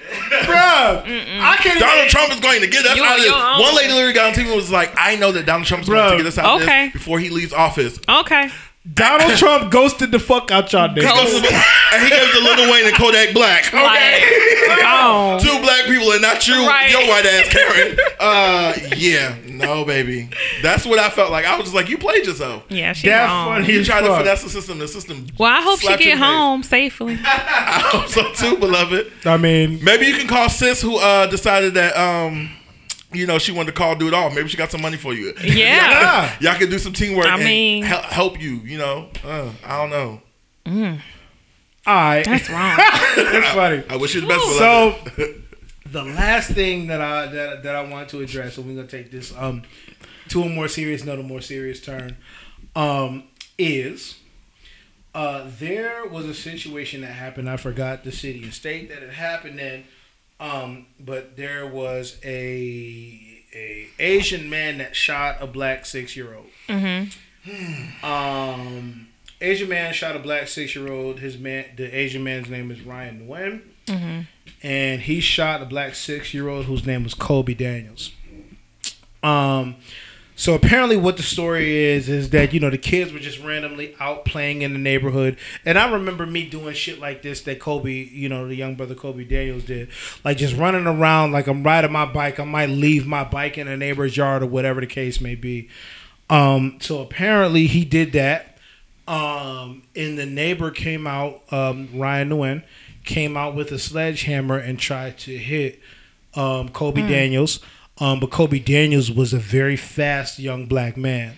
Bruh, I can't. Donald even, Trump is going to get us You out of this. own. One lady literally got on TV and was like, "I know that Donald Trump's going Bruh. to get us out of Okay. this before he leaves office." Okay. Donald [laughs] Trump ghosted the fuck out y'all niggas. and he gives the Lil Wayne and Kodak Black. Okay. Like, gone. Two black people and not you, Right. your white ass Karen. Uh, yeah, no, baby. That's what I felt like. I was just like, you played yourself. Yeah, she That's gone. funny. You as tried to fuck. finesse the system. The system. Well, I hope she slapped you get in the face. home safely. [laughs] I hope so too, beloved. I mean, Maybe you can call sis who uh, decided that um, you know, she wanted to call dude off. Maybe she got some money for you. [laughs] Yeah. Y'all, y'all can do some teamwork. I and mean- hel- help you. You know, uh, I don't know. all right, That's [laughs] wrong. that's funny. I wish you the best. Of luck. So [laughs] the last thing that I that, that I want to address, and we're gonna take this um to a more serious note, a more serious turn, um, is Uh, there was a situation that happened. I forgot the city and state that it happened in, um, but there was a a Asian man that shot a black six year old. [sighs] Um, Asian man shot a black six year old. His man, the Asian man's name is Ryan Nguyen, and he shot a black six year old whose name was Kobe Daniels. Um, so apparently, what the story is is that you know the kids were just randomly out playing in the neighborhood, and I remember me doing shit like this that Kobe, you know, the young brother Kobe Daniels did, like just running around like I'm riding my bike. I might leave my bike in a neighbor's yard or whatever the case may be. Um, so apparently he did that. Um, and the neighbor came out, um, Ryan Nguyen, came out with a sledgehammer and tried to hit um, Kobe Daniels. Um, but Kobe Daniels was a very fast young black man.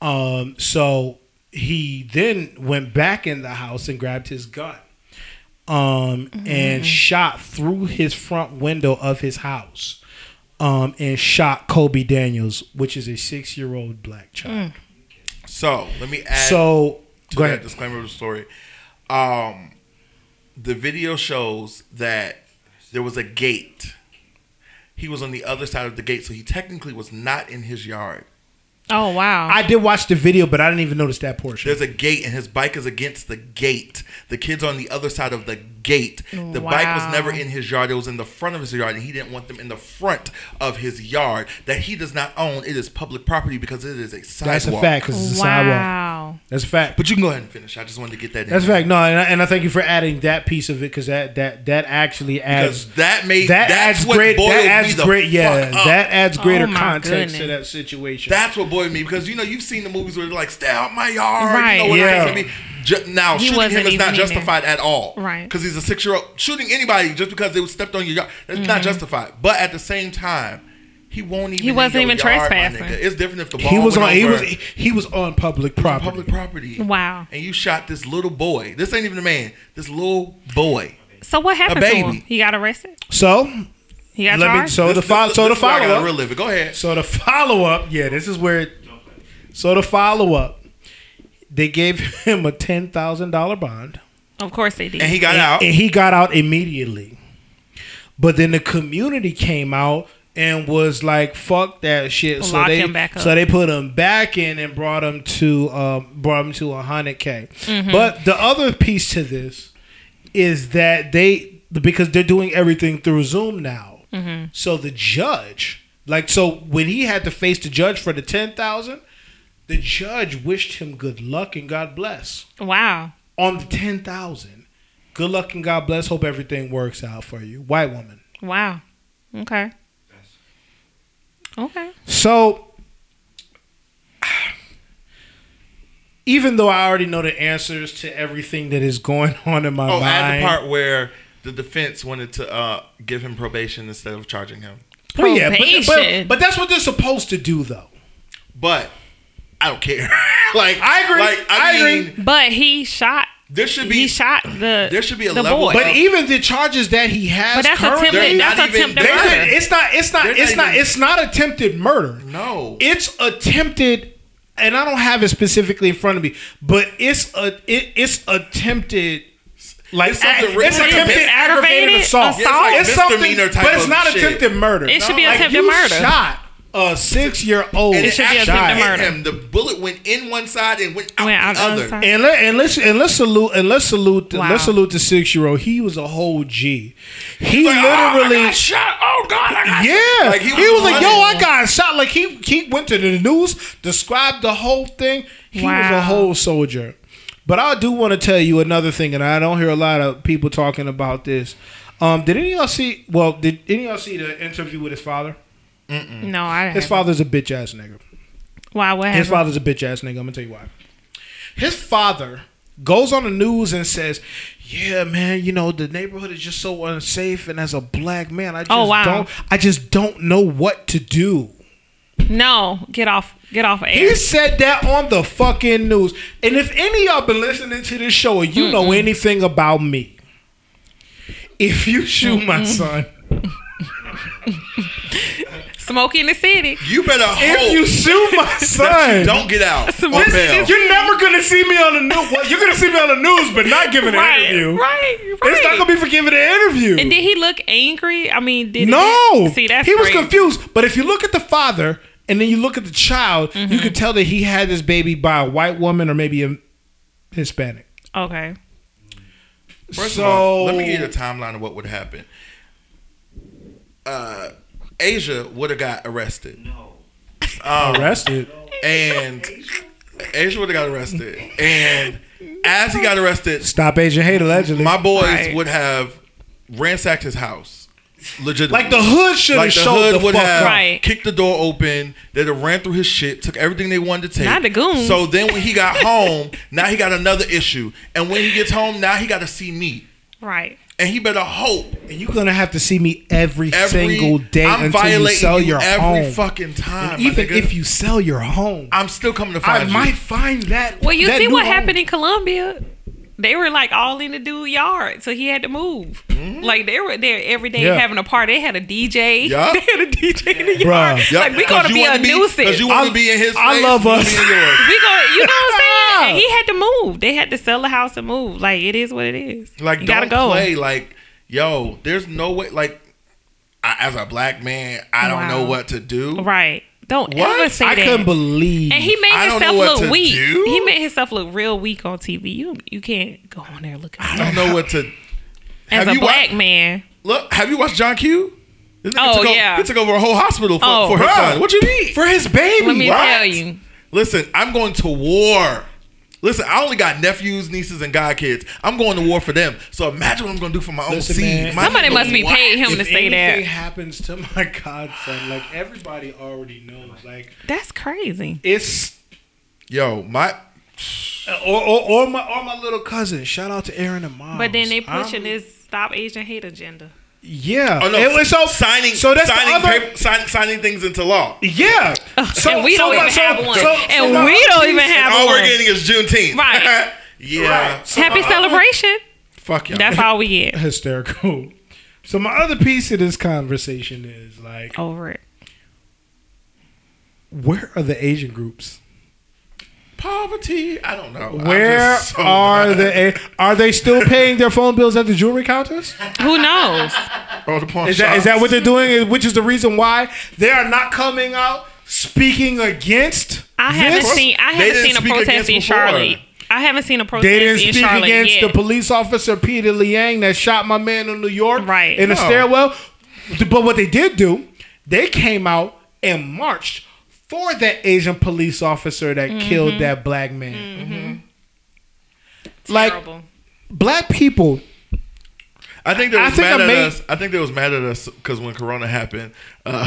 Um, so he then went back in the house and grabbed his gun um, and shot through his front window of his house um, and shot Kobe Daniels, which is a six year old black child. So let me add So to go that ahead. disclaimer of the story. Um, the video shows that there was a gate. He was on the other side of the gate, so he technically was not in his yard. Oh wow. I did watch the video, but I didn't even notice that portion. There's a gate, and his bike is against the gate. The kid's on the other side of the gate. The bike was never in his yard. It was in the front of his yard, and he didn't want them in the front of his yard that he does not own. It is public property because it is a sidewalk. That's a fact because it's a sidewalk. wow. That's a fact. But you can go ahead and finish. I just wanted to get that in. That's a fact. No, and I, and I thank you for adding that piece of it because that that that actually adds Because that made that adds great that adds great yeah up. that adds greater Oh my context to that situation. That's what boiled me because you know you've seen the movies where they're like stay out my yard. Right. You know what Yeah. I mean? Ju- now He shooting him is not even in justified at all. Right. Because he's a six year old. Shooting anybody just because they stepped on your yard that's not Mm-hmm. justified. But at the same time. He won't even. He wasn't even yard, trespassing. It's different if the ball he was went on he was he was on public property. public property. Wow. And you shot this little boy. This ain't even a man. This little boy. So what happened to baby. him? He got arrested. So He got let me charged. so This- the follow this- so the this is where I follow gotta up relive it. Go ahead. so the follow up yeah this is where it, so the follow up they gave him a ten thousand dollar bond. of course they did. And he got and, out. and he got out immediately. But then the community came out and was like, "Fuck that shit." So they him back up. so they put him back in and brought him to um, brought him to a hundred k. Mm-hmm. But the other piece to this is that they because they're doing everything through Zoom now. Mm-hmm. So the judge, like, so when he had to face the judge for the ten thousand, the judge wished him good luck and God bless wow. on the 10,000. Good luck and God bless. Hope everything works out for you. White woman. Wow. Okay. Okay. So, even though I already know the answers to everything that is going [laughs] on in my Oh, mind. add the part where the defense wanted to uh, give him probation instead of charging him. Well, yeah, but, Probation. but, but that's what they're supposed to do, though. But I don't care. [laughs] like I agree. Like I, I mean, agree. But he shot. there should be He shot the. there should be a level boy. But of- even the charges that he has But that's currently, attempted. That's not attempted they're- murder. it's not. It's not. They're It's not not. even- It's not attempted murder. no. it's attempted and i don't have it specifically in front of me but it's a it, it's attempted like It's something a- written it's attempted mis- aggravated aggravated assault. assault? Yeah, it's like something, type but it's of not shit. attempted murder. It should be like attempted you murder. Shot a six year old. and It should be attempted murder. him. The bullet went in one side and went out Went out the the other. other side. And let and let's and let's salute and let's salute Wow. let's salute the six year old. He was a whole G. He Like, oh, I literally got shot. Oh God! I got Yeah, Like, he, he was, was like, "Yo. I got shot." Like he he went to the news, described the whole thing. He was a whole soldier. But I do want to tell you another thing, and I don't hear a lot of people talking about this. Um, did any of y'all see? Well, did any of y'all see the interview with his father? no, I didn't. His father's a bitch ass nigga. Why? What Happened? His father's a bitch ass nigga. I'm gonna tell you why. His father goes on the news and says, "Yeah, man, you know the neighborhood is just so unsafe, and as a black man, I just Oh, wow. don't, I just don't know what to do." No, get off. Get off of He said that on the fucking news. And if any of y'all been listening to this show and you know anything about me, if you shoot my son, [laughs] Some Smoky in the city. You better hope If you shoot my [laughs] that you son, don't get out Listen, you're never gonna see me on the news. Well, you're gonna see me on the news, but not giving an Right, interview. right, right. It's not gonna be for giving an interview. And did he look angry? I mean, did no, He, see, that's he was crazy. confused. But if you look at the father and then you look at the child, Mm-hmm. you could tell that he had this baby by a white woman or maybe a Hispanic. Okay. First So- of all, let me give you the timeline of what would happen. Uh, Asia would have got arrested, No. Um, arrested. and Asia would have got arrested, and as he got arrested, Stop Asian hate allegedly. my boys Right. would have ransacked his house, legitimately. like the hood should have the showed hood the would fuck have. Right. kicked the door open. They'd have ran through his shit, took everything they wanted to take. Not the goons. So then when he got home, [laughs] now he got another issue. And when he gets home, now he got to see me. Right. And he better hope And you're gonna have to see me every, every single day I'm until you violating sell you your every home. fucking time. And even nigga. if you sell your home, I'm still coming to I find you. I might find that. Well, you that see new what home. happened in Colombia? They were like all in the dude yard, so he had to move. Mm-hmm. Like they were there every day Yeah. having a party. They had a DJ. Yeah. [laughs] They had a DJ in the Bruh. yard. Yup, Like we 'cause gonna be wanna a nuisance. Because you want I- to be in his I place, love us. be in yours. we gonna, you know what I'm saying? [laughs] And he had to move. They had to sell the house and move. Like it is what it is. Like, you don't gotta go. play. Like, yo, there's no way. Like, I, as a black man, I don't know what to do. Right. Don't What? ever say I that. I couldn't believe. and he made himself look weak. do. He made himself look real weak on TV. You you can't go on there looking I don't know what to. [laughs] as Have a you black wa- man. Look, have you watched John Q? Oh, took over- yeah. he took over a whole hospital for, Oh, for his son. What you mean? for his baby. Let me What? tell you. Listen, I'm going to war. Listen, I only got nephews, nieces, and godkids. I'm going to war for them. So imagine what I'm going to do for my own Listen, seed. My Somebody must be what? paid him if to say that. anything that. happens to my [laughs] godson, like everybody already knows, like That's crazy. it's Yo, my or or, or my or my little cousin. Shout out to Aaron and mom. But then they pushing this stop Asian hate agenda. Yeah. oh no, It was so signing, So that's signing, other. paper- sign, signing things into law. yeah. So and we so don't my- even so- have one. so- and so we don't even have All one. we're getting is Juneteenth. Right. [laughs] yeah. Right. So Happy my- celebration. Fuck y'all. That's all we get. [laughs] hysterical. So my other piece of this conversation is like, Over it. where are the Asian groups? Poverty. I don't know. Where so [laughs] are mad. the? A- Are they still paying their phone bills at the jewelry counters? Who knows? Oh, the pawn Is that is that what they're doing? Which is the reason why they are not coming out speaking against. I haven't this? seen. I haven't seen a protest against in before. Charlotte. I haven't seen a protest They didn't in speak Charlotte against yet. the police officer Peter Liang that shot my man in New York, Right. in the No. stairwell. But what they did do, they came out and marched for that Asian police officer that mm-hmm. killed that black man. Mm-hmm. Mm-hmm. Like Terrible. black people, I think they I was think mad I at made- us. I think they was mad at us because when Corona happened, uh,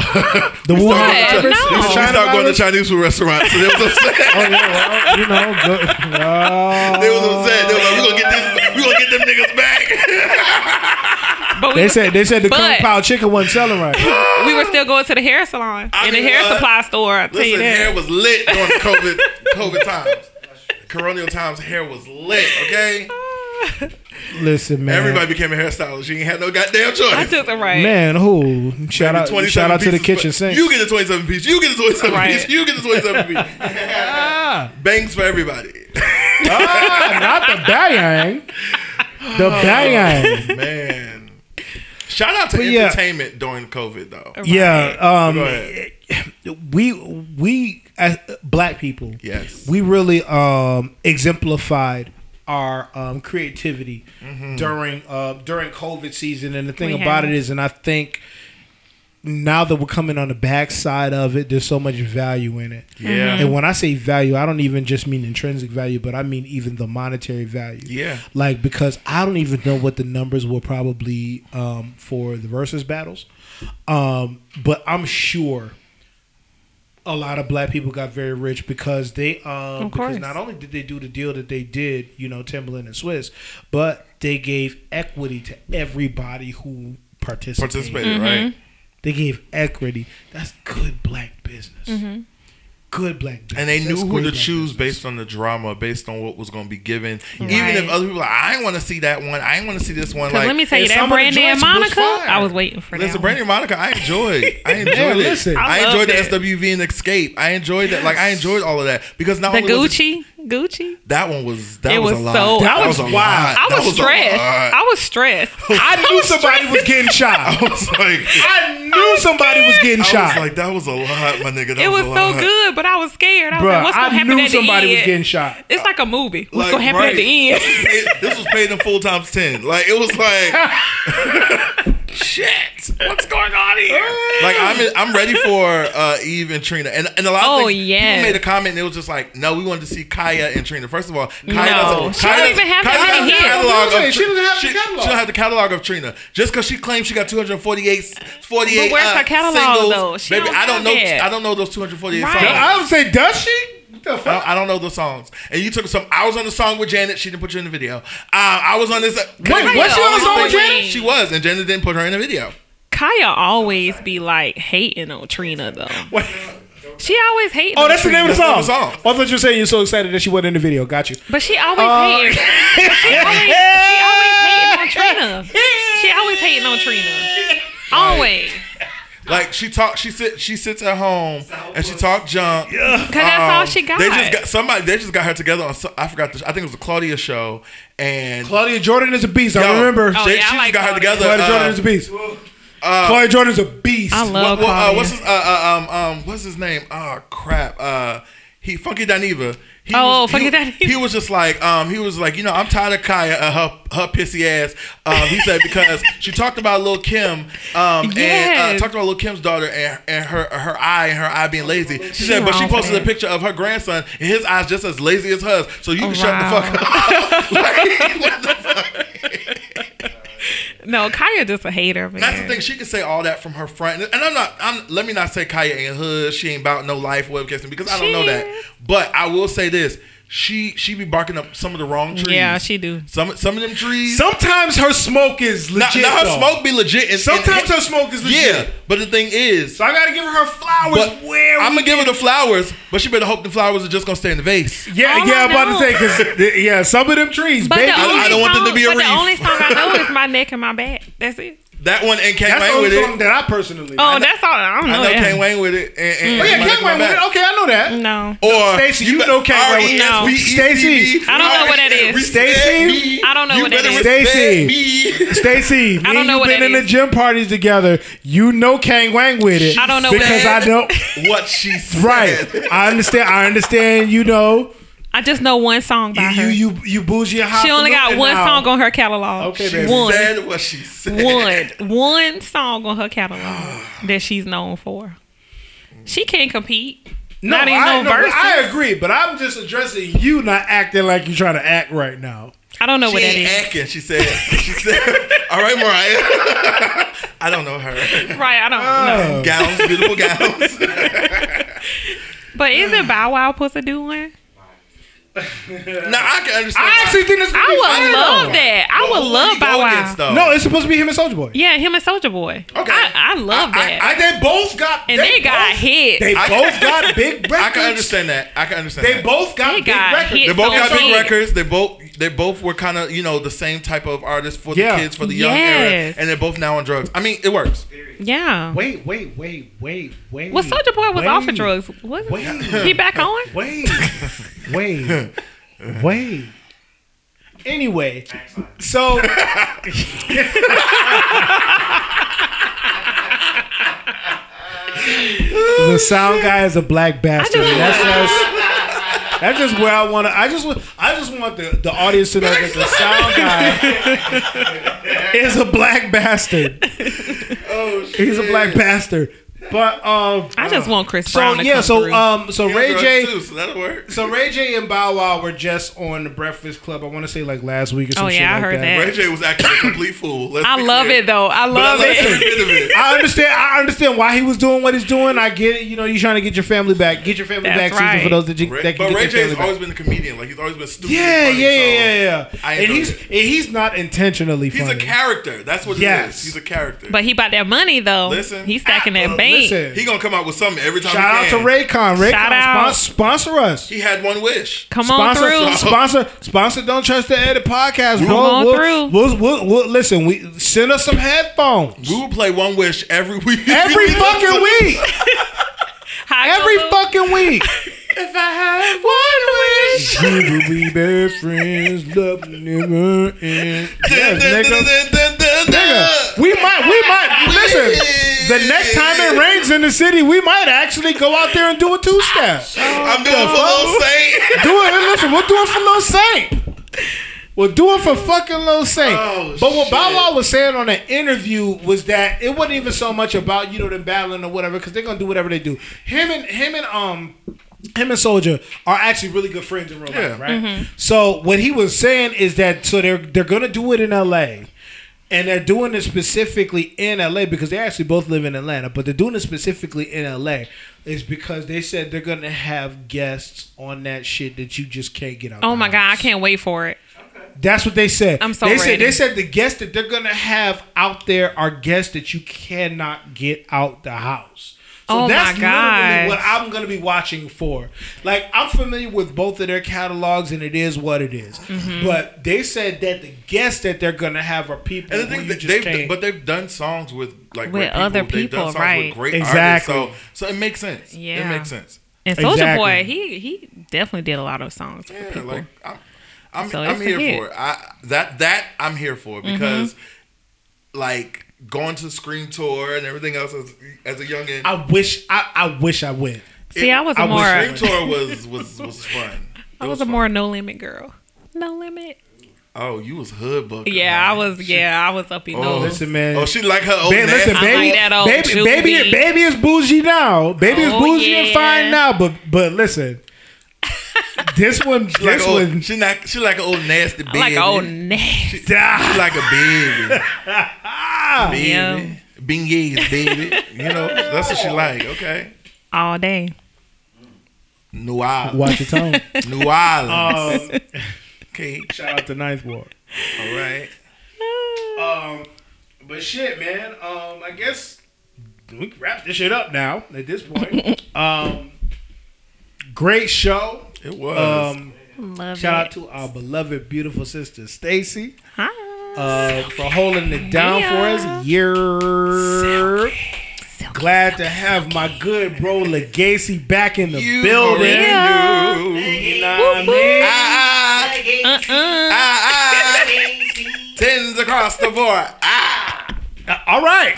[laughs] the we Wuhan started, What? No. we the China started going to. Chinese food restaurants. So they was upset. [laughs] Oh yeah, well, you know, [laughs] good. Oh. They was upset. They was like, "We gonna get this. We gonna get them niggas back." But we, They said they said the But- kung pao chicken wasn't selling right. [laughs] we were still going to the hair salon I in the hair what? supply store. I tell you Listen, hair was lit during COVID [laughs] COVID times. Coronial times, hair was lit. Okay, [laughs] Listen, man. everybody became a hairstylist. You ain't had no goddamn choice. I took it right. Man, who? Shout out, shout out to the kitchen sink. You get a 27 piece. You get a 27 Right. piece. You get a 27 piece. ah, Bangs for everybody. ah, not the bang. The bang. Man. Shout out to But yeah. entertainment during COVID though. Yeah, um, we we as black people, Yes. we really um, exemplified our um, creativity Mm-hmm. during uh, during COVID season. And the thing We about have. it is, and I think now that we're coming on the backside of it, there's so much value in it. Yeah. And when I say value, I don't even just mean intrinsic value, but I mean even the monetary value. Yeah. Like because I don't even know what the numbers were probably um, for the Verzuz battles, um, but I'm sure a lot of black people got very rich because they um Of because not only did they do the deal that they did, you know, Timbaland and Swizz, but they gave equity to everybody who participated. Participated, right? They gave equity. That's good black business. Mm-hmm. good black dancers. and they knew That's who to choose dancers. based on the drama, based on what was going to be given. Even Right. if other people, are like, I ain't want to see that one. I ain't want to see this one. Cause Like, let me tell you that some of Brandy and Monica. I was waiting for Listen, that. Brandy and Monica, I enjoyed. I [laughs] enjoyed Man, it. listen. I, I enjoyed the. SWV and Xscape. I enjoyed that. Like I enjoyed all of that because not The only was it- Gucci, Gucci. that one was that It was, was a lot. so- that was, was a wild. lot. I That was, stressed. I was stressed. [laughs] I knew somebody was getting shot. I was like, I knew somebody was getting I shot. was like, that was a lot, my nigga. That It was a so good, but I was scared. I was Bruh, like, what's gonna I happen knew at somebody the was getting shot. It's like a movie. What's Like, gonna happen right. at the end? This was paid, this was paid in full times ten. Like it was like, [laughs] shit, what's going on here? [laughs] Like I'm in, I'm ready for uh, Eve and Trina, and and a lot of Oh, things, yes. people made a comment. and It was just like, no, we wanted to see Khia and Trina. First of all, Khia No, doesn't, she Khia doesn't- even have Khia that doesn't catalog That's what I'm of. She doesn't have the catalog. She don't have the catalog of Trina. Just because she claims she got 248, 48 But where's uh, her catalog, singles, though? She baby, don't I don't know. that. I don't know those 248 Right. songs. I would say, does she? What the I fuck? don't, I don't know the songs. And you took some. I was on the song with Janet. She didn't put you in the video. Uh, I was on this. Uh, Wait, was she on the song with Janet? She was, and Janet didn't put her in the video. Khia always be like hating on Trina though. Wait. She always hating. Oh, that's the name of the song. That's the name of the song. Oh, I thought you were saying you're so excited that she wasn't in the video. Got you. But she always Uh, hating. she always, she always hating on Trina. [laughs] She always hating on Trina. Always. Like she talk, she sit, she sits at home and she talk junk. Cause that's all Um, she got. They just got somebody. They just got her together on. some- I forgot. The, I think it was a Claudia show, and Claudia Jordan is a beast. Yo, I remember. Oh, they, yeah, I she like just got her together. Claudia uh, Jordan is a beast. Claudia Jordan is a beast. I love what, what, uh, Claudia. what's his uh, uh, um um what's his name? Oh crap. Uh he Funky Dineva. He Oh, was, he, Dineva. He was just like um he was like you know I'm tired of Khia uh, her her pissy ass. Um he said because [laughs] she talked about Lil Kim um and uh, talked about Lil Kim's daughter and, and her her eye and her eye being lazy. She, She said but she for posted a picture of her grandson and his eyes just as lazy as hers. So you can shut the fuck up. [laughs] like, what the fuck? No, Khia just a hater, man. That's the thing. She can say all that from her front, and I'm not. I'm. Let me not say Khia ain't hood. She ain't about no life, case, because I don't She know that. is. But I will say this: she she be barking up some of the wrong trees. Yeah, she do. Some some of them trees. Sometimes her smoke is now, legit. now her though. smoke be legit. And, Sometimes and- her smoke is legit. Yeah, but the thing is, So I gotta give her her flowers. but where I'm we gonna give her the flowers, but she better hope the flowers are just gonna stay in the vase. Yeah, All yeah, I I'm about to say because yeah, some of them trees, But baby. the I- I don't want them to be a but the only song I know is my neck and my back. That's it. That one and Kane That's the Wayne only with song it. that I personally. Oh, that's all. I don't I know. know that. Kane Wayne with it. And, and Oh yeah, My Neck Kane Wayne with it. Okay, I know that. No. Or Stacy, you know Kane Wayne with it. No. Stacy, I don't know what that is. Stacy, I don't know what that better is. respect Stacey. me. Stacy, me I don't and know you what been in the gym parties together. You know Kang Wang with it. I don't know because that I know. what she said. Right, I understand. I understand. You know, I just know one song by you her. you you, you bougie and hot. she only got one now. song on her catalog. Okay, She baby. One. said what she said. one one song on her catalog [sighs] that she's known for. She can't compete. No, Not even I, no no, verses. I agree, but I'm just addressing you not acting like you're trying to act right now. I don't know She what that ain't is. acting. She said. She said. [laughs] All right, Mariah. [laughs] I don't know her. Right, I don't oh. know. Oh. Gowns, beautiful gowns. [laughs] But is it Bow Wow Pussy doing? [laughs] now I can understand. I actually think this. I would love that. I would love Bow Wow. No, it's supposed to be him and Soulja Boy. Yeah, him and Soulja Boy. Okay. I, I love that. I, they both got. and they, got both, hits. They both got big records. [laughs] I can understand that. I can understand. They that. both got They big got records. hits They both got so big big. records. They both they both were kind of you know the same type of artists for the Yeah. kids for the young era, and they're both now on drugs. I mean, it works. yeah. Wait, wait, wait, wait, wait. Well, Soulja Boy was wait, off of drugs. Was Wait. [laughs] he back on? Wait, wait, wait. Anyway, so [laughs] the sound guy is a black bastard. That's just [laughs] that's just where I want to. I just want. I just want the, the audience to know that the sound guy [laughs] is a black bastard. Oh, shit! He's a black bastard. But um, I just want Chris so Brown to yeah, come so through. um, so Ray J. too, so that'll work. So Ray J and Bow Wow were just on the Breakfast Club. I want to say like last week or some Oh, shit yeah, I like heard that. Ray J was actually a complete fool. Let's I love clear. it though. I love let's it. get rid it. I understand. I understand why he was doing what he's doing. I get it. You know, you're trying to get your family back. Get your family That's back right. for those that, you, Ray, that can but get Ray J has back. always been a comedian. Like he's always been stupid. Yeah, and yeah, yeah, so yeah, yeah. I And he's it. and he's not intentionally He's a character. That's what Yes. it is. He's a character. But he bought that money though. Listen. he's stacking Uh, that band. Listen. He gonna come out with something every time. Shout he out to. Raycon. Raycon Shout out. sponsor, sponsor us. He had one wish. Come on Sponsor, through. sponsor, sponsor. Don't trust the edit podcast, bro. on we'll, through. We'll, we'll, we'll- listen. We send us some headphones We will play one wish every week. every [laughs] fucking week. Every fucking week. If I had one wish. We will be best friends, love never end. Yes, nigga. Nigga, we might, we might listen. The next time it rains in the city, we might actually go out there and do a two step. I'm doing for Lil Saint. Do it. Listen, we'll do it for Lil Saint. We'll do it for fucking Lil Saint. Oh, but what Bow. Wow was saying on an interview was that it wasn't even so much about you know them battling or whatever because they're gonna do whatever they do. Him and him and um. Him and Soulja are actually really good friends in real Yeah. life, right? Mm-hmm. So what he was saying is that so they're they're gonna do it in L.A. And they're doing it specifically in LA because they actually both live in Atlanta, but they're doing it specifically in LA is because they said they're gonna have guests on that shit that you just can't get out. Oh the my god, I can't wait for it. That's what they said. I'm so they said they said the guests that they're gonna have out there are guests that you cannot get out the house. So Oh my that's literally gosh. what I'm gonna be watching for. Like I'm familiar with both of their catalogs, and it is what it is. Mm-hmm. But they said that the guests that they're gonna have are people And the who thing you that just they've, can't. but they've done songs with like With great other They've done people, songs right. With great Exactly. artists, so so it makes sense. Yeah. it makes sense. And Soulja Exactly. Boy, he he definitely did a lot of songs for Yeah, people. like I'm, I'm, So I'm here for it. I that that I'm here for because like going to Scream Tour and everything else as as a youngin. I wish I, I wish I went. See, I was a I wish more Scream Tour was was was fun. [laughs] I It was a fun. more no limit girl. No limit. Oh, you was hood book. Yeah, I was. Yeah, I was up in Oh, those. Listen, man. Oh, she like her old Ba- listen, nasty- I baby, like that old baby, Juvie. baby, baby is bougie now. Baby is Oh, bougie and fine now. But but listen, [laughs] this one, She like this old, one, she like she like an old nasty baby. I like old nasty. She like a baby. [laughs] baby. Yeah. Beignets, baby. You know, that's what she like. Okay. all day. New Orleans. watch your tone. [laughs] New Orleans. Um, okay. shout out to Ninth Ward. All right. Um, but shit, man. Um, I guess we can wrap this shit up now. At this point, [laughs] um, great show. It was. Um, Love shout it. out to our beloved, beautiful sister Stacy. Hi. Uh, for holding it down Yeah. for us. Year. Glad to have my good bro Legacy back in the you building. Yeah. already knew. You know what I mean? Ah, Uh-uh. ah, ah, ah. Tens across the board. Ah. Uh, all right.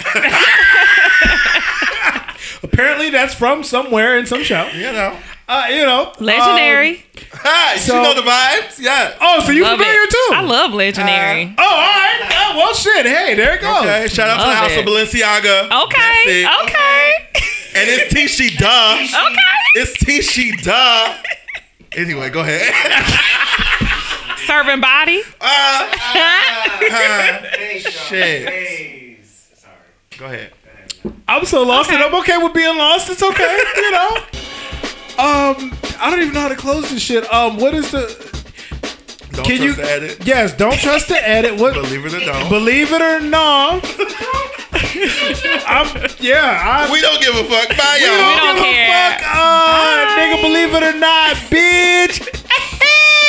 Apparently, that's from somewhere in some show. You know. Uh, you know, Legendary. [laughs] um, Hi, So- you know the vibes? Yeah. oh, so you love familiar it. too? I love Legendary. Oh, all right. Oh, well, shit. Hey, there it goes. Okay, shout out to the House it. of Balenciaga. okay. That's. Okay. And it's Tishi Duh. okay. It's Tishi Duh. Anyway, go ahead. [laughs] Serving body. Uh, Hey, [laughs] Shit. Hey. Sorry. go ahead. I'm so lost, and I'm okay with being lost. It's okay, you know. Um, I don't even know how to close this shit. Um, what is the? Don't Can trust you? the edit. Yes, don't trust the edit. What? Believe it or don't. Believe it or not, I'm yeah. I, we don't give a fuck. Bye, we y'all. don't, don't give care. a fuck. Uh, nigga, believe it or not, bitch. [laughs]